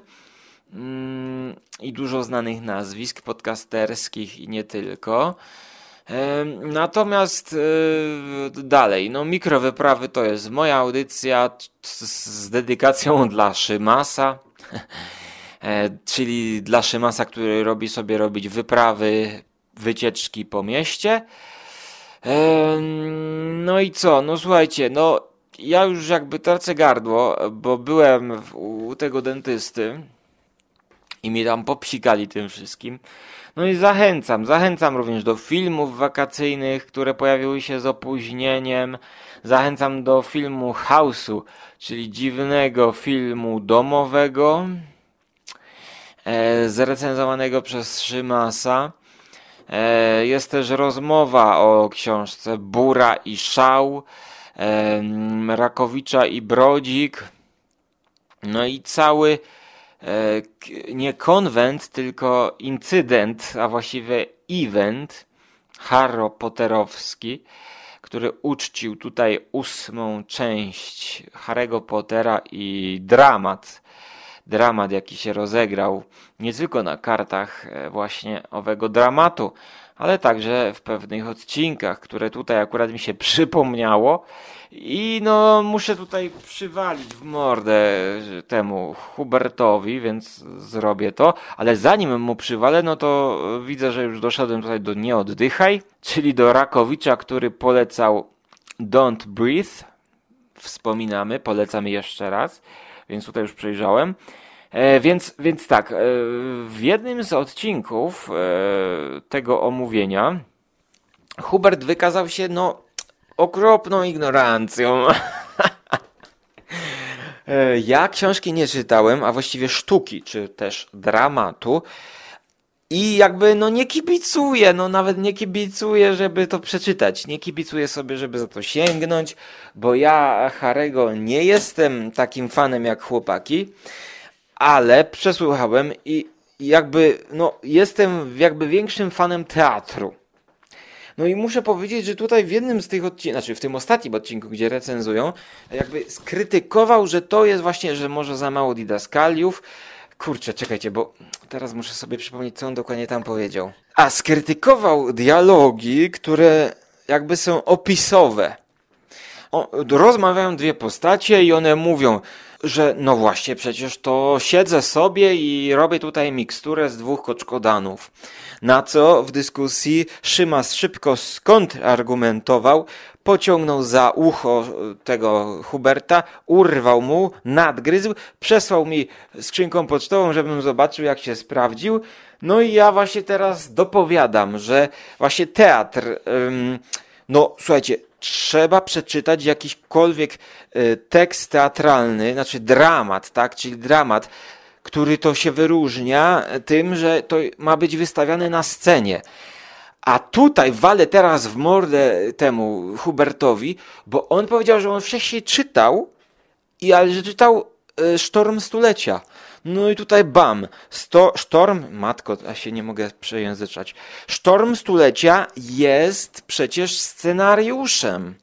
Mm, I dużo znanych nazwisk podcasterskich i nie tylko. Natomiast e, dalej, no mikrowyprawy to jest moja audycja z dedykacją dla Szymasa, e, czyli dla Szymasa, który robi sobie robić wyprawy, wycieczki po mieście. No i co? No słuchajcie, no ja już jakby tracę gardło, bo byłem u tego dentysty i mi tam popsikali tym wszystkim. No i zachęcam, zachęcam również do filmów wakacyjnych, które pojawiły się z opóźnieniem. Zachęcam do filmu House'u, czyli dziwnego filmu domowego, e, zrecenzowanego przez Szymasa. E, jest też rozmowa o książce Bura i Szał, e, Rakowicza i Brodzik. No i cały nie konwent, tylko incydent, a właściwie event Harro Potterowski, który uczcił tutaj ósmą część Harry'ego Pottera i dramat, dramat jaki się rozegrał nie tylko na kartach e, właśnie owego dramatu, ale także w pewnych odcinkach, które tutaj akurat mi się przypomniało. I no, muszę tutaj przywalić w mordę temu Hubertowi, więc zrobię to. Ale zanim mu przywalę, no to widzę, że już doszedłem tutaj do Nie oddychaj, czyli do Rakowicza, który polecał Don't Breathe. Wspominamy, polecamy jeszcze raz, więc tutaj już przejrzałem. E, więc, więc tak, e, w jednym z odcinków e, tego omówienia Hubert wykazał się, no, okropną ignorancją. Ja książki nie czytałem, a właściwie sztuki, czy też dramatu. I jakby no nie kibicuję, no nawet nie kibicuję, żeby to przeczytać. Nie kibicuję sobie, żeby za to sięgnąć, bo ja Harego nie jestem takim fanem jak chłopaki ale przesłuchałem i jakby, no, jestem jakby większym fanem teatru. No i muszę powiedzieć, że tutaj w jednym z tych odcinków, znaczy w tym ostatnim odcinku, gdzie recenzują, jakby skrytykował, że to jest właśnie, że może za mało didaskaliów. Kurczę, czekajcie, bo teraz muszę sobie przypomnieć, co on dokładnie tam powiedział. A skrytykował dialogi, które jakby są opisowe. O, rozmawiają dwie postacie i one mówią, że no właśnie, przecież to siedzę sobie i robię tutaj miksturę z dwóch koczkodanów. Na co w dyskusji Szymas szybko skontrargumentował, pociągnął za ucho tego Huberta, urwał mu, nadgryzł, przesłał mi skrzynką pocztową, żebym zobaczył, jak się sprawdził. No i ja właśnie teraz dopowiadam, że właśnie teatr, no słuchajcie, trzeba przeczytać jakiśkolwiek e, tekst teatralny, znaczy dramat, tak, czyli dramat, który to się wyróżnia tym, że to ma być wystawiane na scenie. A tutaj walę teraz w mordę temu Hubertowi, bo on powiedział, że on wcześniej czytał, i ale że czytał e, Sztorm Stulecia. No i tutaj bam, sto, sztorm, matko, ja się nie mogę przejęzyczać. Sztorm stulecia jest przecież scenariuszem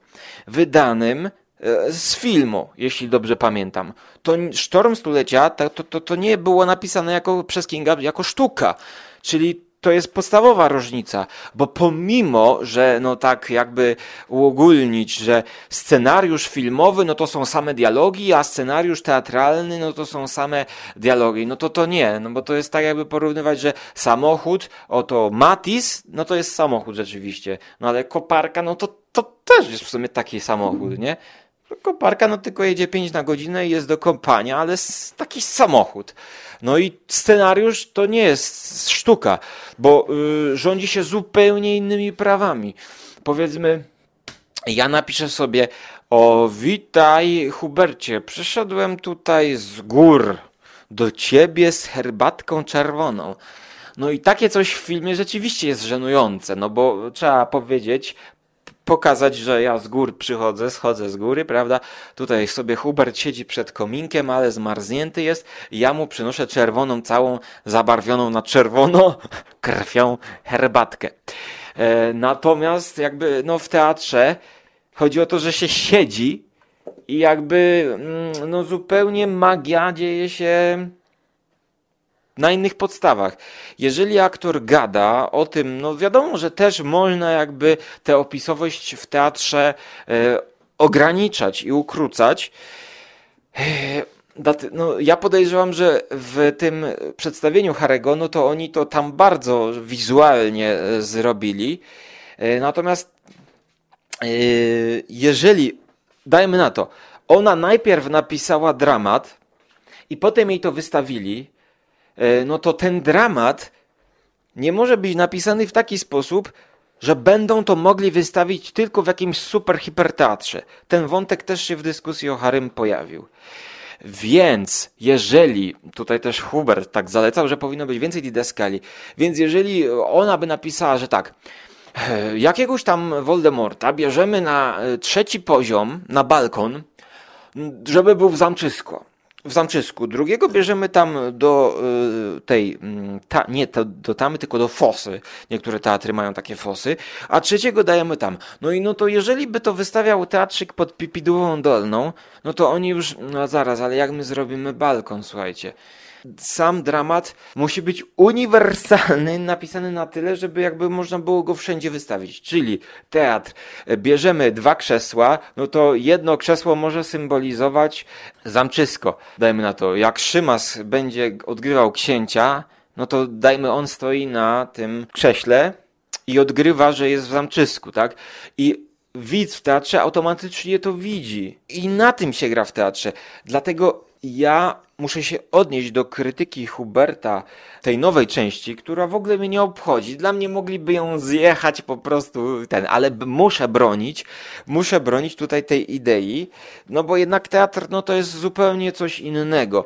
wydanym e, z filmu, jeśli dobrze pamiętam. To Sztorm Stulecia to, to, to nie było napisane jako, przez Kinga jako sztuka. Czyli to jest podstawowa różnica, bo pomimo, że no tak jakby uogólnić, że scenariusz filmowy, no to są same dialogi, a scenariusz teatralny, no to są same dialogi, no to to nie, no bo to jest tak jakby porównywać, że samochód, oto Matis, no to jest samochód rzeczywiście, no ale koparka, no to, to też jest w sumie taki samochód, nie? Koparka no tylko jedzie 5 na godzinę i jest do kompania, ale taki samochód. No i scenariusz to nie jest sztuka, bo y, rządzi się zupełnie innymi prawami. Powiedzmy, ja napiszę sobie o witaj Hubercie, przyszedłem tutaj z gór do ciebie z herbatką czerwoną. No i takie coś w filmie rzeczywiście jest żenujące, no bo trzeba powiedzieć, pokazać, że ja z gór przychodzę, schodzę z góry, prawda? Tutaj sobie Hubert siedzi przed kominkiem, ale zmarznięty jest. Ja mu przynoszę czerwoną, całą zabarwioną na czerwono krwią herbatkę. E, natomiast jakby no w teatrze chodzi o to, że się siedzi i jakby mm, no zupełnie magia dzieje się na innych podstawach. Jeżeli aktor gada o tym, no wiadomo, że też można jakby tę opisowość w teatrze e, ograniczać i ukrócać. E, no, ja podejrzewam, że w tym przedstawieniu Harego, no to oni to tam bardzo wizualnie e, zrobili. E, natomiast e, jeżeli, dajmy na to, ona najpierw napisała dramat i potem jej to wystawili, no to ten dramat nie może być napisany w taki sposób, że będą to mogli wystawić tylko w jakimś super hiperteatrze. Ten wątek też się w dyskusji o Harym pojawił. Więc jeżeli, tutaj też Hubert tak zalecał, że powinno być więcej didaskali, więc jeżeli ona by napisała, że tak, e, jakiegoś tam Voldemorta bierzemy na e, trzeci poziom, na balkon, żeby był w zamczysku. W Zamczysku, drugiego bierzemy tam do y, tej, mm, ta, nie do tamy, tylko do fosy. Niektóre teatry mają takie fosy, a trzeciego dajemy tam. No i no to jeżeli by to wystawiał teatrzyk pod Pipidłową Dolną, no to oni już, no zaraz, ale jak my zrobimy balkon, słuchajcie sam dramat musi być uniwersalny, napisany na tyle, żeby jakby można było go wszędzie wystawić. Czyli teatr, bierzemy dwa krzesła, no to jedno krzesło może symbolizować zamczysko. Dajmy na to, jak Szymas będzie odgrywał księcia, no to dajmy on stoi na tym krześle i odgrywa, że jest w zamczysku, tak? I widz w teatrze automatycznie to widzi. I na tym się gra w teatrze. Dlatego ja muszę się odnieść do krytyki Huberta tej nowej części, która w ogóle mnie nie obchodzi. Dla mnie mogliby ją zjechać po prostu ten, ale muszę bronić, muszę bronić tutaj tej idei, no bo jednak teatr no to jest zupełnie coś innego.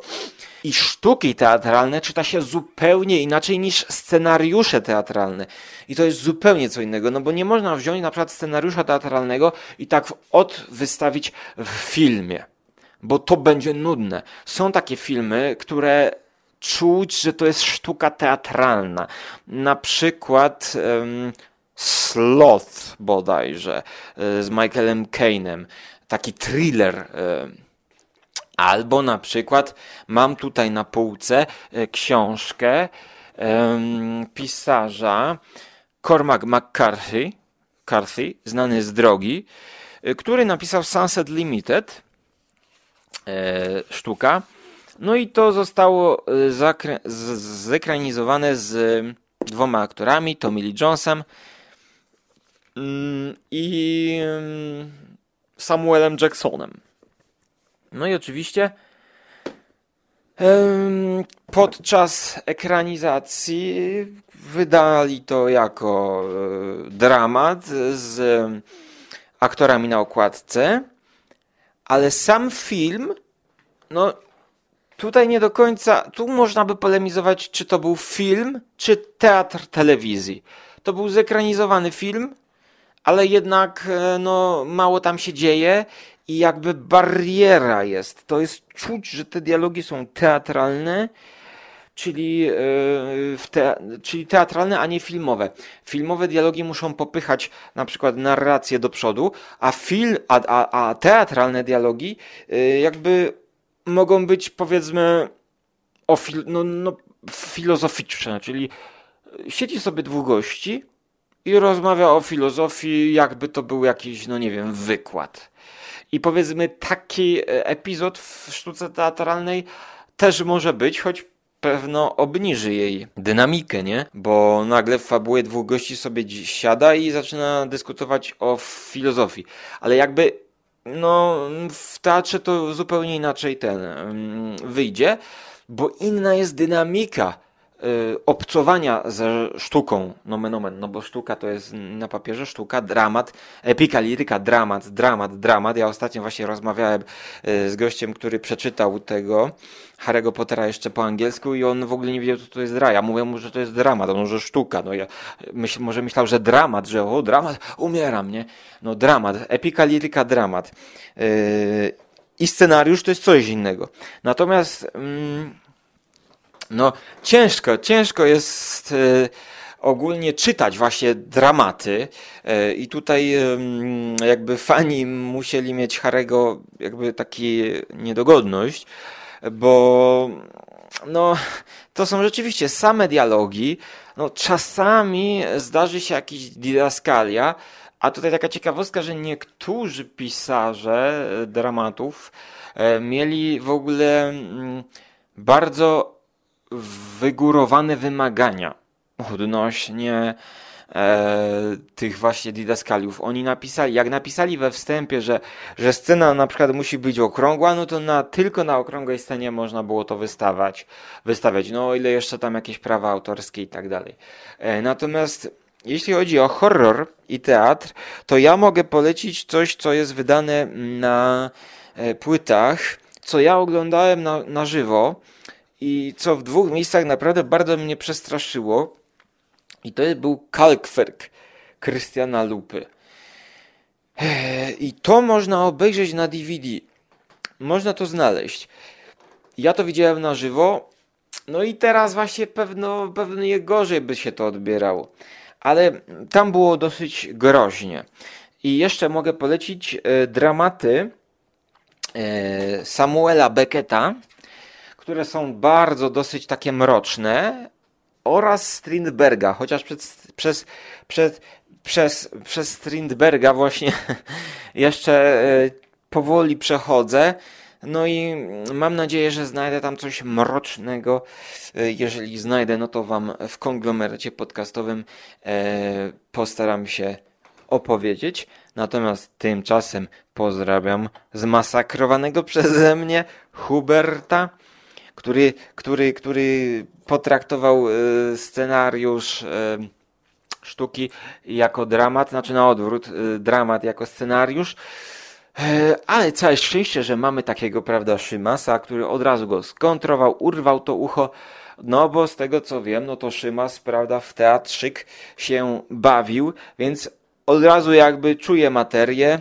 I sztuki teatralne czyta się zupełnie inaczej niż scenariusze teatralne. I to jest zupełnie co innego, no bo nie można wziąć na przykład scenariusza teatralnego i tak od wystawić w filmie bo to będzie nudne. Są takie filmy, które czuć, że to jest sztuka teatralna. Na przykład um, Sloth bodajże e, z Michaelem Caine'em. Taki thriller. Albo na przykład mam tutaj na półce e, książkę um, pisarza Cormac McCarthy, Carthy, znany z drogi, e, który napisał Sunset Limited E, sztuka. No i to zostało e, zekranizowane z dwoma aktorami, Tommy Lee Jonesem mm, i mm, Samuelem Jacksonem. No i oczywiście podczas ekranizacji wydali to jako e, dramat z aktorami na okładce ale sam film, no tutaj nie do końca, tu można by polemizować, czy to był film, czy teatr telewizji. To był zekranizowany film, ale jednak e, no, mało tam się dzieje i jakby bariera jest. To jest czuć, że te dialogi są teatralne czyli, e, te, czyli teatralne, a nie filmowe. Filmowe dialogi muszą popychać na przykład narrację do przodu, a, film, a, a, a teatralne dialogi e, jakby mogą być powiedzmy o fil, no, no, filozoficzne, czyli siedzi sobie dwóch gości i rozmawia o filozofii, jakby to był jakiś, no nie wiem, wykład. I powiedzmy taki e, epizod w sztuce teatralnej też może być, choć pewno obniży jej dynamikę, nie? Bo nagle w fabule dwóch gości sobie siada i zaczyna dyskutować o filozofii. Ale jakby no w teatrze to zupełnie inaczej ten mm, wyjdzie, bo inna jest dynamika obcowania ze sztuką, nomen omen, no bo sztuka to jest na papierze sztuka, dramat, epika, liryka, dramat, dramat, dramat. Ja ostatnio właśnie rozmawiałem y, z gościem, który przeczytał tego Harry'ego Pottera jeszcze po angielsku i on w ogóle nie wiedział, co to jest dra. Ja mówię mu, że to jest dramat, on że sztuka. No ja myśl, może myślał, że dramat, że o, dramat, umieram, nie? No dramat, epika, liryka, dramat. Yy, I scenariusz to jest coś innego. Natomiast... Yy, no, ciężko, ciężko jest e, ogólnie czytać właśnie dramaty e, i tutaj jakby fani musieli mieć Harego jakby taki niedogodność, bo no, to są rzeczywiście same dialogi, no czasami zdarzy się jakiś didaskalia, a tutaj taka ciekawostka, że niektórzy pisarze dramatów e, mieli w ogóle mm, bardzo wygórowane wymagania odnośnie e, tych właśnie didaskaliów. Oni napisali, jak napisali we wstępie, że, że scena na przykład musi być okrągła, no to na, tylko na okrągłej scenie można było to wystawać, wystawiać. No o ile jeszcze tam jakieś prawa autorskie i tak dalej. E, natomiast jeśli chodzi o horror i teatr, to ja mogę polecić coś, co jest wydane na e, płytach, co ja oglądałem na, na żywo i co w dwóch miejscach naprawdę bardzo mnie przestraszyło. I to był Kalkwerk Krystiana Lupy. I to można obejrzeć na DVD. Można to znaleźć. ja to widziałem na żywo, no i teraz właśnie pewno, pewnie gorzej by się to odbierało. Ale tam było dosyć groźnie. I jeszcze mogę polecić e, dramaty e, Samuela Becketa, które są bardzo dosyć takie mroczne oraz Strindberga, chociaż przed, przez, przed, przez, przez Strindberga właśnie jeszcze e, powoli przechodzę. No i mam nadzieję, że znajdę tam coś mrocznego. E, jeżeli znajdę, no to Wam w konglomeracie podcastowym e, postaram się opowiedzieć. Natomiast tymczasem pozdrawiam zmasakrowanego przeze mnie Huberta, który, który, który potraktował e, scenariusz sztuki jako dramat, znaczy na odwrót, dramat jako scenariusz. E, ale całe szczęście, że mamy takiego, prawda, Szymasa, który od razu go skontrował, urwał to ucho, no bo z tego co wiem, no to Szymas, prawda, w teatrzyk się bawił, więc od razu jakby czuje materię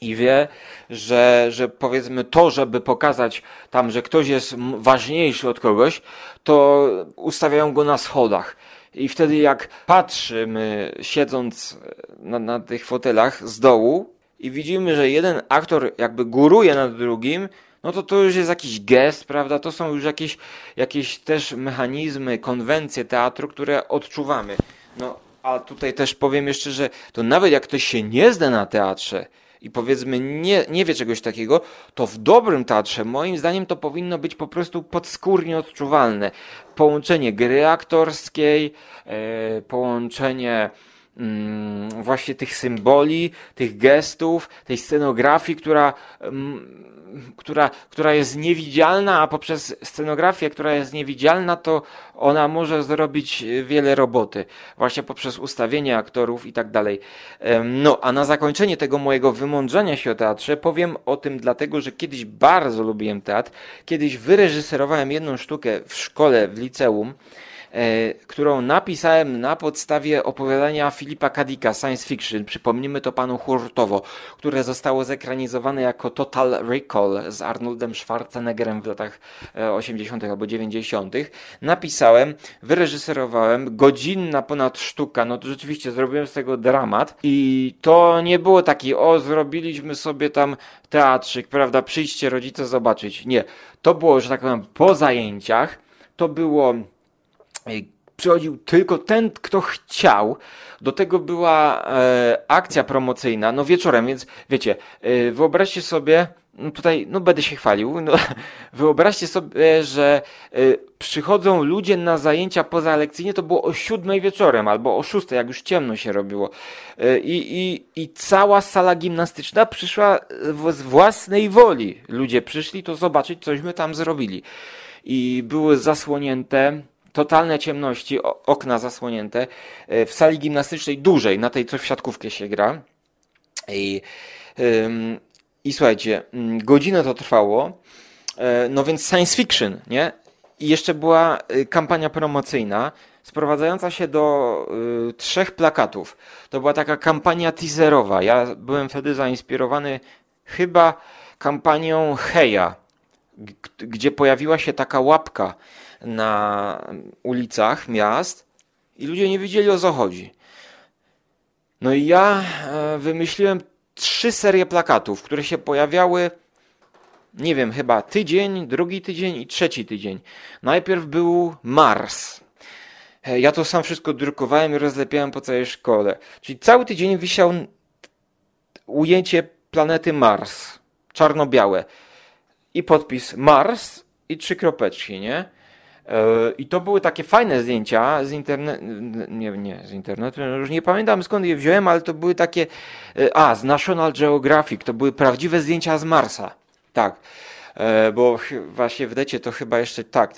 i wie, że, że powiedzmy to, żeby pokazać tam, że ktoś jest ważniejszy od kogoś, to ustawiają go na schodach. I wtedy jak patrzymy, siedząc na, na tych fotelach z dołu, i widzimy, że jeden aktor jakby góruje nad drugim, no to to już jest jakiś gest, prawda? To są już jakieś, jakieś też mechanizmy, konwencje teatru, które odczuwamy. No, a tutaj też powiem jeszcze, że to nawet jak ktoś się nie zna na teatrze i powiedzmy nie, nie wie czegoś takiego, to w dobrym teatrze moim zdaniem to powinno być po prostu podskórnie odczuwalne. Połączenie gry aktorskiej, e, połączenie Mm, właśnie tych symboli, tych gestów, tej scenografii, która, mm, która, która jest niewidzialna, a poprzez scenografię, która jest niewidzialna, to ona może zrobić wiele roboty, właśnie poprzez ustawienie aktorów i tak dalej. No, a na zakończenie tego mojego wymądrzenia się o teatrze powiem o tym dlatego, że kiedyś bardzo lubiłem teatr, kiedyś wyreżyserowałem jedną sztukę w szkole, w liceum, E, którą napisałem na podstawie opowiadania Filipa Kadika, science fiction, przypomnijmy to panu hurtowo, które zostało zekranizowane jako Total Recall z Arnoldem Schwarzeneggerem w latach 80. E, albo 90. Napisałem, wyreżyserowałem, godzinna ponad sztuka, no to rzeczywiście zrobiłem z tego dramat i to nie było taki, o zrobiliśmy sobie tam teatrzyk, prawda, przyjdźcie rodzice zobaczyć. Nie, to było, że tak powiem, po zajęciach, to było przychodził tylko ten, kto chciał. Do tego była e, akcja promocyjna, no wieczorem, więc wiecie, e, wyobraźcie sobie, no tutaj, no będę się chwalił, no, wyobraźcie sobie, że e, przychodzą ludzie na zajęcia pozalekcyjne, to było o siódmej wieczorem albo o szóstej, jak już ciemno się robiło. E, I, i, cała sala gimnastyczna przyszła z własnej woli. Ludzie przyszli to zobaczyć, cośmy tam zrobili. I były zasłonięte totalne ciemności, okna zasłonięte, e, w sali gimnastycznej dużej, na tej co w siatkówkę się gra. I, i słuchajcie, mm, godzinę to trwało, e, no więc science fiction, nie? I jeszcze była e, kampania promocyjna, sprowadzająca się do y, trzech plakatów. To była taka kampania teaserowa. Ja byłem wtedy zainspirowany chyba kampanią Heja, gdzie pojawiła się taka łapka na ulicach miast i ludzie nie wiedzieli o co chodzi. No i ja e, wymyśliłem trzy serie plakatów, które się pojawiały, nie wiem, chyba tydzień, drugi tydzień i trzeci tydzień. Najpierw był Mars. E, ja to sam wszystko drukowałem i rozlepiałem po całej szkole. Czyli cały tydzień wisiał ujęcie planety Mars, czarno-białe. I podpis Mars i trzy kropeczki, nie? E, I to były takie fajne zdjęcia z internetu, nie, nie z internetu, no już nie pamiętam skąd je wziąłem, ale to były takie, e, a z National Geographic, to były prawdziwe zdjęcia z Marsa. Tak, e, bo właśnie w decie to chyba jeszcze tak,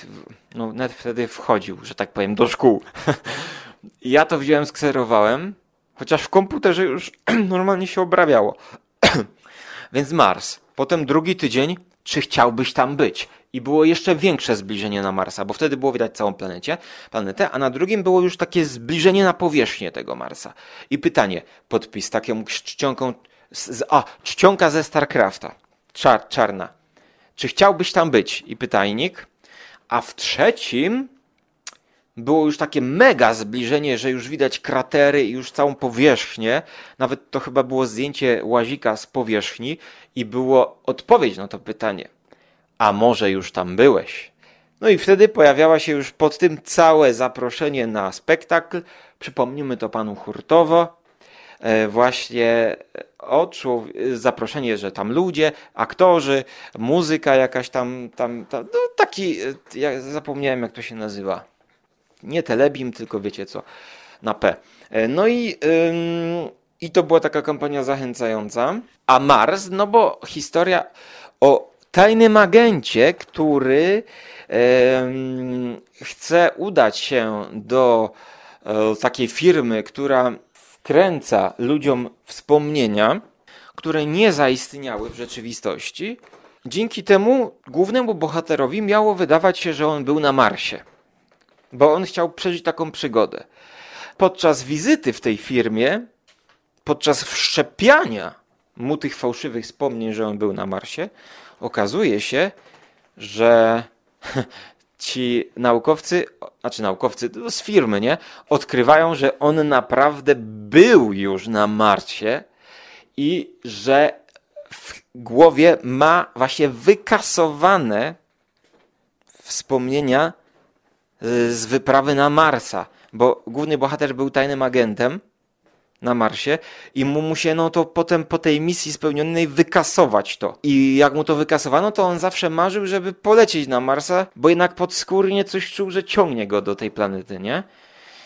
no net wtedy wchodził, że tak powiem, do szkół. ja to wziąłem, skserowałem, chociaż w komputerze już normalnie się obrabiało. Więc Mars. Potem drugi tydzień, czy chciałbyś tam być? I było jeszcze większe zbliżenie na Marsa, bo wtedy było widać całą planecie, planetę, a na drugim było już takie zbliżenie na powierzchnię tego Marsa. I pytanie, podpis taką czcionką, z, a, czcionka ze StarCrafta, czar, czarna. czy chciałbyś tam być? I pytajnik. A w trzecim było już takie mega zbliżenie, że już widać kratery i już całą powierzchnię. Nawet to chyba było zdjęcie łazika z powierzchni i było odpowiedź na to pytanie. A może już tam byłeś? No i wtedy pojawiała się już pod tym całe zaproszenie na spektakl. Przypomnimy to panu hurtowo. E, właśnie o zaproszenie, że tam ludzie, aktorzy, muzyka jakaś tam, tam, tam no taki, e, ja zapomniałem jak to się nazywa. Nie telebim, tylko wiecie co, na P. E, no i, i to była taka kampania zachęcająca. A Mars, no bo historia o tajnym agencie, który chce udać się do takiej firmy, która wkręca ludziom wspomnienia, które nie zaistniały w rzeczywistości. Dzięki temu głównemu bohaterowi miało wydawać się, że on był na Marsie, bo on chciał przeżyć taką przygodę. Podczas wizyty w tej firmie, podczas wszczepiania mu tych fałszywych wspomnień, że on był na Marsie, okazuje się, że ci naukowcy, znaczy naukowcy z firmy, nie? Odkrywają, że on naprawdę był już na Marsie i że w głowie ma właśnie wykasowane wspomnienia z wyprawy na Marsa, bo główny bohater był tajnym agentem na Marsie i mu musiano to potem po tej misji spełnionej wykasować to. I jak mu to wykasowano, to on zawsze marzył, żeby polecieć na Marsa, bo jednak podskórnie coś czuł, że ciągnie go do tej planety, nie?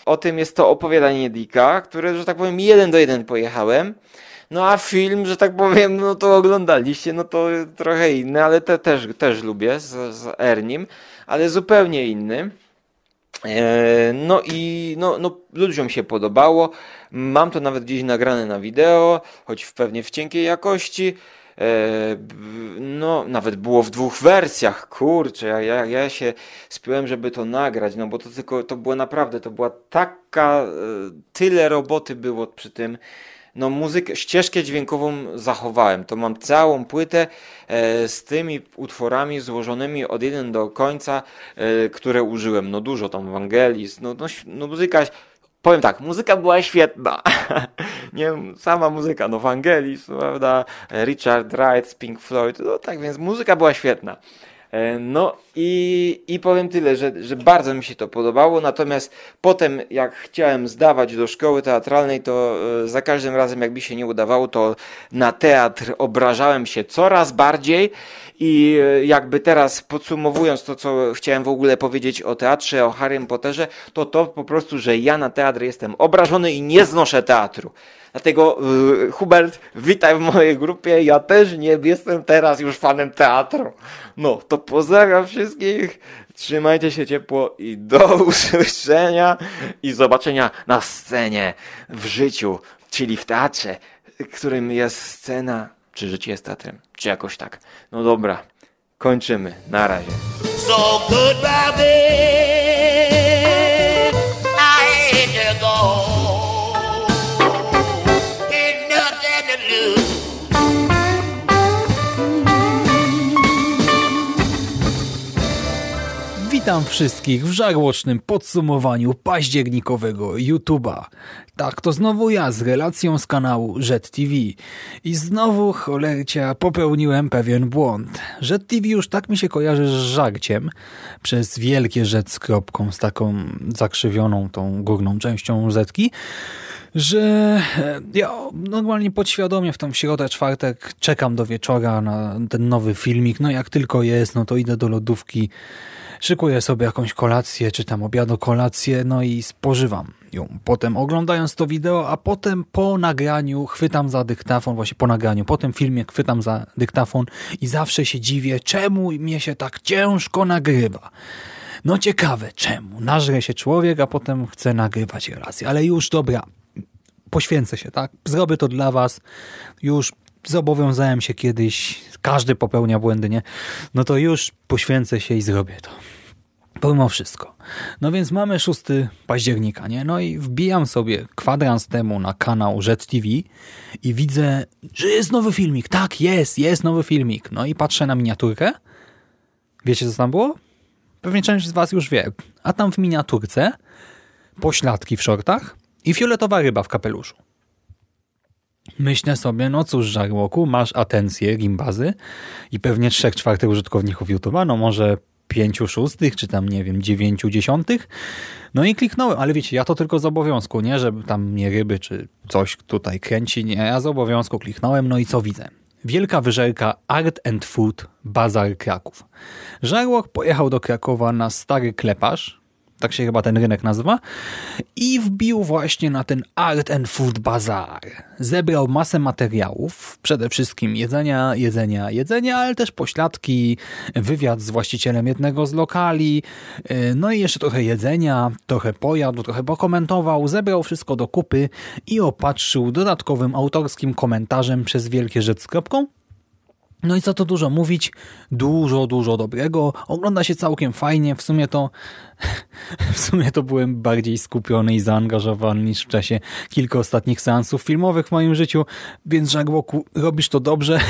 O tym jest to opowiadanie Dicka, które, że tak powiem, jeden do jeden pojechałem. No a film, że tak powiem, no to oglądaliście, no to trochę inny, ale te też, też lubię z, z Ernim, ale zupełnie inny. E, no i no, no, ludziom się podobało. Mam to nawet gdzieś nagrane na wideo, choć w pewnie w cienkiej jakości. E, no, nawet było w dwóch wersjach. Kurczę, ja, ja, się spiłem, żeby to nagrać, no bo to tylko to było naprawdę, to była taka, e, tyle roboty było przy tym no muzykę, ścieżkę dźwiękową zachowałem. To mam całą płytę e, z tymi utworami złożonymi od jeden do końca, e, które użyłem. No dużo tam Wangelis, no, no, no muzyka powiem tak, muzyka była świetna. nie sama muzyka, no Wangelis, prawda, Richard Wright, Pink Floyd, no tak więc muzyka była świetna. E, no i, i powiem tyle, że, że bardzo mi się to podobało, natomiast potem jak chciałem zdawać do szkoły teatralnej, to e, za każdym razem jak mi się nie udawało, to na teatr obrażałem się coraz bardziej i e, jakby teraz podsumowując to, co chciałem w ogóle powiedzieć o teatrze, o Harrym Potterze, to to po prostu, że ja na teatr jestem obrażony i nie znoszę teatru. Dlatego yy, Hubert, witaj w mojej grupie. Ja też nie jestem teraz już fanem teatru. No, to pozdrawiam wszystkich. Trzymajcie się ciepło i do usłyszenia i zobaczenia na scenie w życiu, czyli w teatrze, którym jest scena, czy życie jest teatrem, czy jakoś tak. No dobra, kończymy. Na razie. So goodbye, Witam wszystkich w żarłocznym podsumowaniu październikowego YouTube'a. Tak, to znowu ja z relacją z kanału TV. I znowu, cholercia, popełniłem pewien błąd. TV już tak mi się kojarzy z żarciem, przez wielkie rzec z kropką, z taką zakrzywioną tą górną częścią zetki, że e, ja normalnie podświadomie w tą środę, czwartek czekam do wieczora na ten nowy filmik. No jak tylko jest, no to idę do lodówki Szykuję sobie jakąś kolację, czy tam obiadu kolację, no i spożywam ją. Potem oglądając to wideo, a potem po nagraniu chwytam za dyktafon, właśnie po nagraniu, po tym filmie chwytam za dyktafon i zawsze się dziwię, czemu mnie się tak ciężko nagrywa. No ciekawe, czemu? Nażre się człowiek, a potem chce nagrywać relacje. Ale już, dobra, poświęcę się, tak? Zrobię to dla was. Już zobowiązałem się kiedyś, każdy popełnia błędy, nie? No to już poświęcę się i zrobię to. Pomimo wszystko. No więc mamy 6 października, nie? No i wbijam sobie kwadrans temu na kanał Jet TV i widzę, że jest nowy filmik. Tak, jest, jest nowy filmik. No i patrzę na miniaturkę Wiecie, co tam było? Pewnie część z was już wie. A tam w miniaturce pośladki w shortach i fioletowa ryba w kapeluszu. Myślę sobie, no cóż, Żarłoku, masz atencję gimbazy i pewnie trzech czwartych użytkowników YouTube'a, no może pięciu szóstych, czy tam, nie wiem, dziewięciu dziesiątych. No i kliknąłem, ale wiecie, ja to tylko z obowiązku, nie, żeby tam mnie ryby, czy coś tutaj kręci, nie, ja z obowiązku kliknąłem, no i co widzę? Wielka wyżerka Art and Food Bazar Kraków. Żarłok pojechał do Krakowa na stary kleparz, tak się chyba ten rynek nazywa, i wbił właśnie na ten Art and Food Bazaar. Zebrał masę materiałów, przede wszystkim jedzenia, jedzenia, jedzenia, ale też pośladki, wywiad z właścicielem jednego z lokali, y, no i jeszcze trochę jedzenia, trochę pojadł, trochę pokomentował, zebrał wszystko do kupy i opatrzył dodatkowym autorskim komentarzem przez wielkie rzecz z kropką, no i co to dużo mówić, dużo, dużo dobrego. Ogląda się całkiem fajnie, w sumie to w sumie to byłem bardziej skupiony i zaangażowany niż w czasie kilku ostatnich seansów filmowych w moim życiu, więc Żagłoku, robisz to dobrze.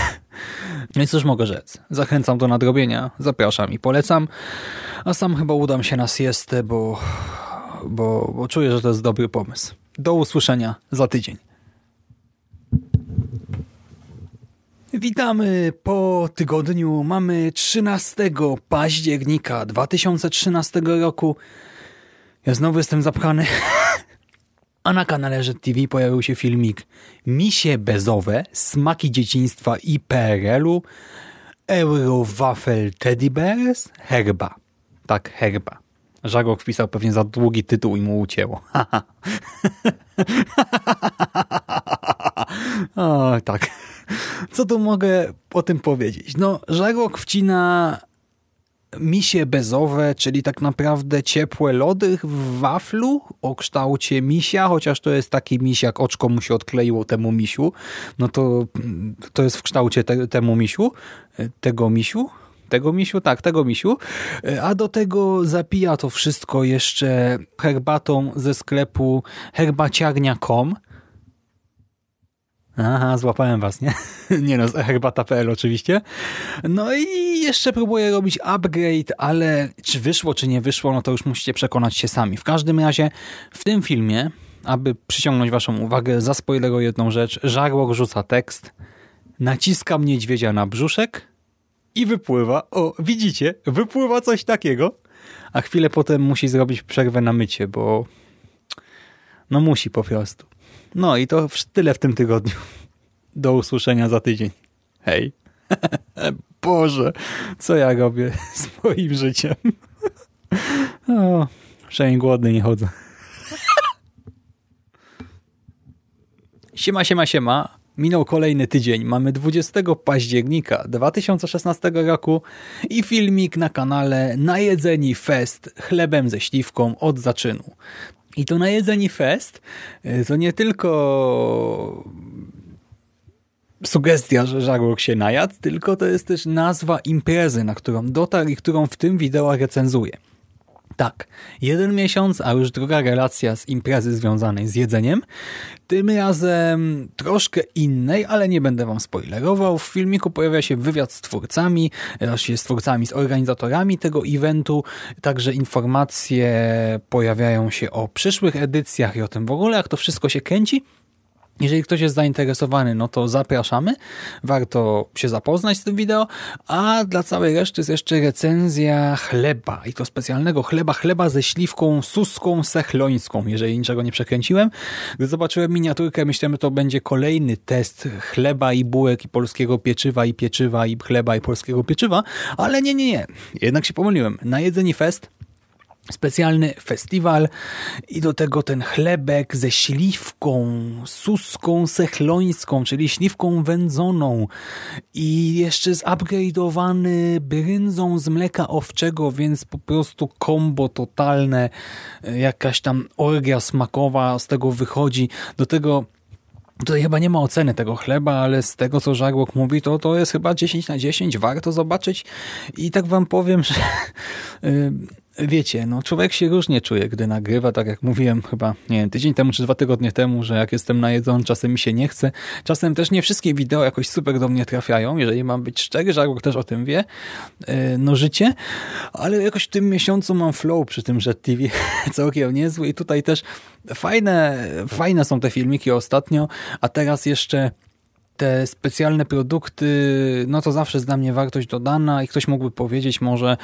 No i cóż mogę rzec, zachęcam do nadrobienia, zapraszam i polecam, a sam chyba udam się na siestę, bo, bo, bo czuję, że to jest dobry pomysł. Do usłyszenia za tydzień. Witamy po tygodniu. Mamy 13 października 2013 roku. Ja znowu jestem zapchany. A na kanale TV pojawił się filmik Misie bezowe, smaki dzieciństwa i PRL-u, Eurowafel Teddy Bears, herba. Tak, herba. Żarok wpisał pewnie za długi tytuł i mu ucięło. o, tak. Co tu mogę o tym powiedzieć? No, Żarłok wcina misie bezowe, czyli tak naprawdę ciepłe lody w waflu o kształcie misia, chociaż to jest taki misiak, oczko mu się odkleiło temu misiu, no to to jest w kształcie te, temu misiu, tego misiu, tego misiu? Tak, tego misiu. A do tego zapija to wszystko jeszcze herbatą ze sklepu herbaciarnia.com. Aha, złapałem was, nie? nie no, z herbata.pl oczywiście. No i jeszcze próbuję robić upgrade, ale czy wyszło, czy nie wyszło, no to już musicie przekonać się sami. W każdym razie w tym filmie, aby przyciągnąć waszą uwagę, zaspoileruję jedną rzecz. Żarłok rzuca tekst, naciskam niedźwiedzia na brzuszek i wypływa. O, widzicie? Wypływa coś takiego. A chwilę potem musi zrobić przerwę na mycie, bo no musi po prostu. No i to tyle w tym tygodniu. Do usłyszenia za tydzień. Hej. Boże, co ja robię z moim życiem? o, przynajmniej głodny nie chodzę. Siema, siema, siema. Minął kolejny tydzień. Mamy 20 października 2016 roku i filmik na kanale Najedzeni Fest chlebem ze śliwką od zaczynu. I to Najedzeni Fest e, to nie tylko sugestia, że żarłok się najadł, tylko to jest też nazwa imprezy, na którą dotarł i którą w tym wideo recenzuję. Tak, jeden miesiąc, a już druga relacja z imprezy związanej z jedzeniem. Tym razem troszkę innej, ale nie będę wam spoilerował. W filmiku pojawia się wywiad z twórcami, właściwie z twórcami, z organizatorami tego eventu. Także informacje pojawiają się o przyszłych edycjach i o tym w ogóle, jak to wszystko się kręci. Jeżeli ktoś jest zainteresowany, no to zapraszamy. Warto się zapoznać z tym wideo. A dla całej reszty jest jeszcze recenzja chleba. I to specjalnego chleba. Chleba ze śliwką suską sechlońską, jeżeli niczego nie przekręciłem. Gdy zobaczyłem miniaturkę, myślałem, to będzie kolejny test chleba i bułek i polskiego pieczywa i pieczywa i chleba i polskiego pieczywa. Ale nie, nie, nie. Jednak się pomyliłem. Na jedzenie fest specjalny festiwal i do tego ten chlebek ze śliwką, suską sechlońską, czyli śliwką wędzoną i jeszcze zupgrade'owany bryndzą z mleka owczego, więc po prostu kombo totalne, jakaś tam orgia smakowa z tego wychodzi. Do tego Tutaj chyba nie ma oceny tego chleba, ale z tego, co Żarłok mówi, to to jest chyba 10 na 10. Warto zobaczyć. I tak wam powiem, że wiecie, no człowiek się różnie czuje, gdy nagrywa, tak jak mówiłem chyba, nie wiem, tydzień temu czy dwa tygodnie temu, że jak jestem najedzony, czasem mi się nie chce. Czasem też nie wszystkie wideo jakoś super do mnie trafiają, jeżeli mam być szczery, Żarłok też o tym wie, e, no życie, ale jakoś w tym miesiącu mam flow przy tym, że TV całkiem niezły i tutaj też fajne, fajne są te filmiki ostatnio, a teraz jeszcze te specjalne produkty, no to zawsze jest dla mnie wartość dodana i ktoś mógłby powiedzieć może,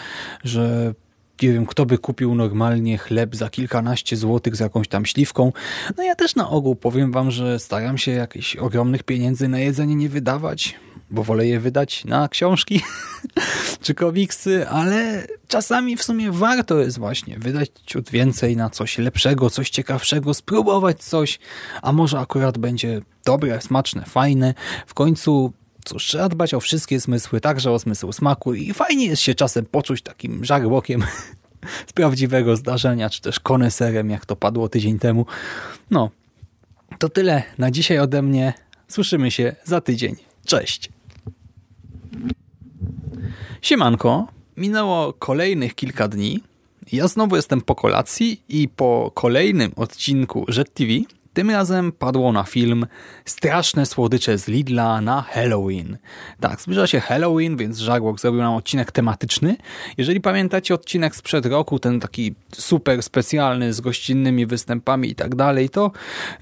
że nie wiem, kto by kupił normalnie chleb za kilkanaście złotych z jakąś tam śliwką. No ja też na ogół powiem wam, że staram się jakichś ogromnych pieniędzy na jedzenie nie wydawać, bo wolę je wydać na książki czy komiksy, ale czasami w sumie warto jest właśnie wydać ciut więcej na coś lepszego, coś ciekawszego, spróbować coś, a może akurat będzie dobre, smaczne, fajne. W końcu cóż, trzeba dbać o wszystkie zmysły, także o zmysł smaku i fajnie jest się czasem poczuć takim żarłokiem z prawdziwego zdarzenia, czy też koneserem, jak to padło tydzień temu. No, to tyle na dzisiaj ode mnie. Słyszymy się za tydzień. Cześć! Siemanko, minęło kolejnych kilka dni. Ja znowu jestem po kolacji i po kolejnym odcinku Jet TV tym razem padło na film Straszne słodycze z Lidla na Halloween. Tak, zbliża się Halloween, więc Żarłok zrobił nam odcinek tematyczny. Jeżeli pamiętacie odcinek sprzed roku, ten taki super specjalny z gościnnymi występami i tak dalej, to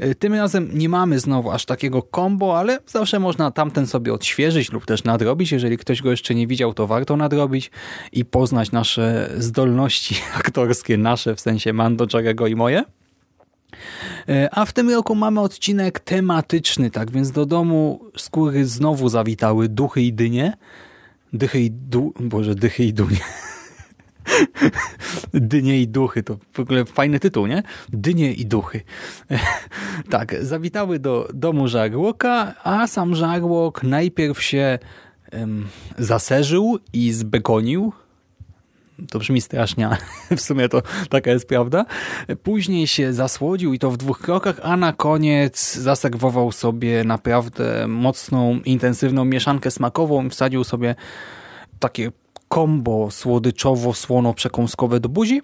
y, tym razem nie mamy znowu aż takiego combo, ale zawsze można tamten sobie odświeżyć lub też nadrobić. Jeżeli ktoś go jeszcze nie widział, to warto nadrobić i poznać nasze zdolności aktorskie, nasze w sensie Mando, Jarego i moje. E, a w tym roku mamy odcinek tematyczny, tak więc do domu skóry znowu zawitały duchy i dynie. Dychy i du... Boże, dychy i dunie. Dynie i duchy, to w ogóle fajny tytuł, nie? Dynie i duchy. tak, zawitały do domu żarłoka, a sam żarłok najpierw się um, zaserzył i zbegonił, to brzmi strasznie, ale w sumie to taka jest prawda. Później się zasłodził i to w dwóch krokach, a na koniec zaserwował sobie naprawdę mocną, intensywną mieszankę smakową i wsadził sobie takie kombo słodyczowo-słono-przekąskowe do buzi.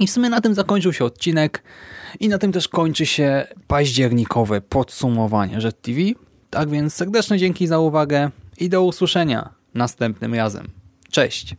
I w sumie na tym zakończył się odcinek i na tym też kończy się październikowe podsumowanie Jet TV. Tak więc serdeczne dzięki za uwagę i do usłyszenia następnym razem. Cześć!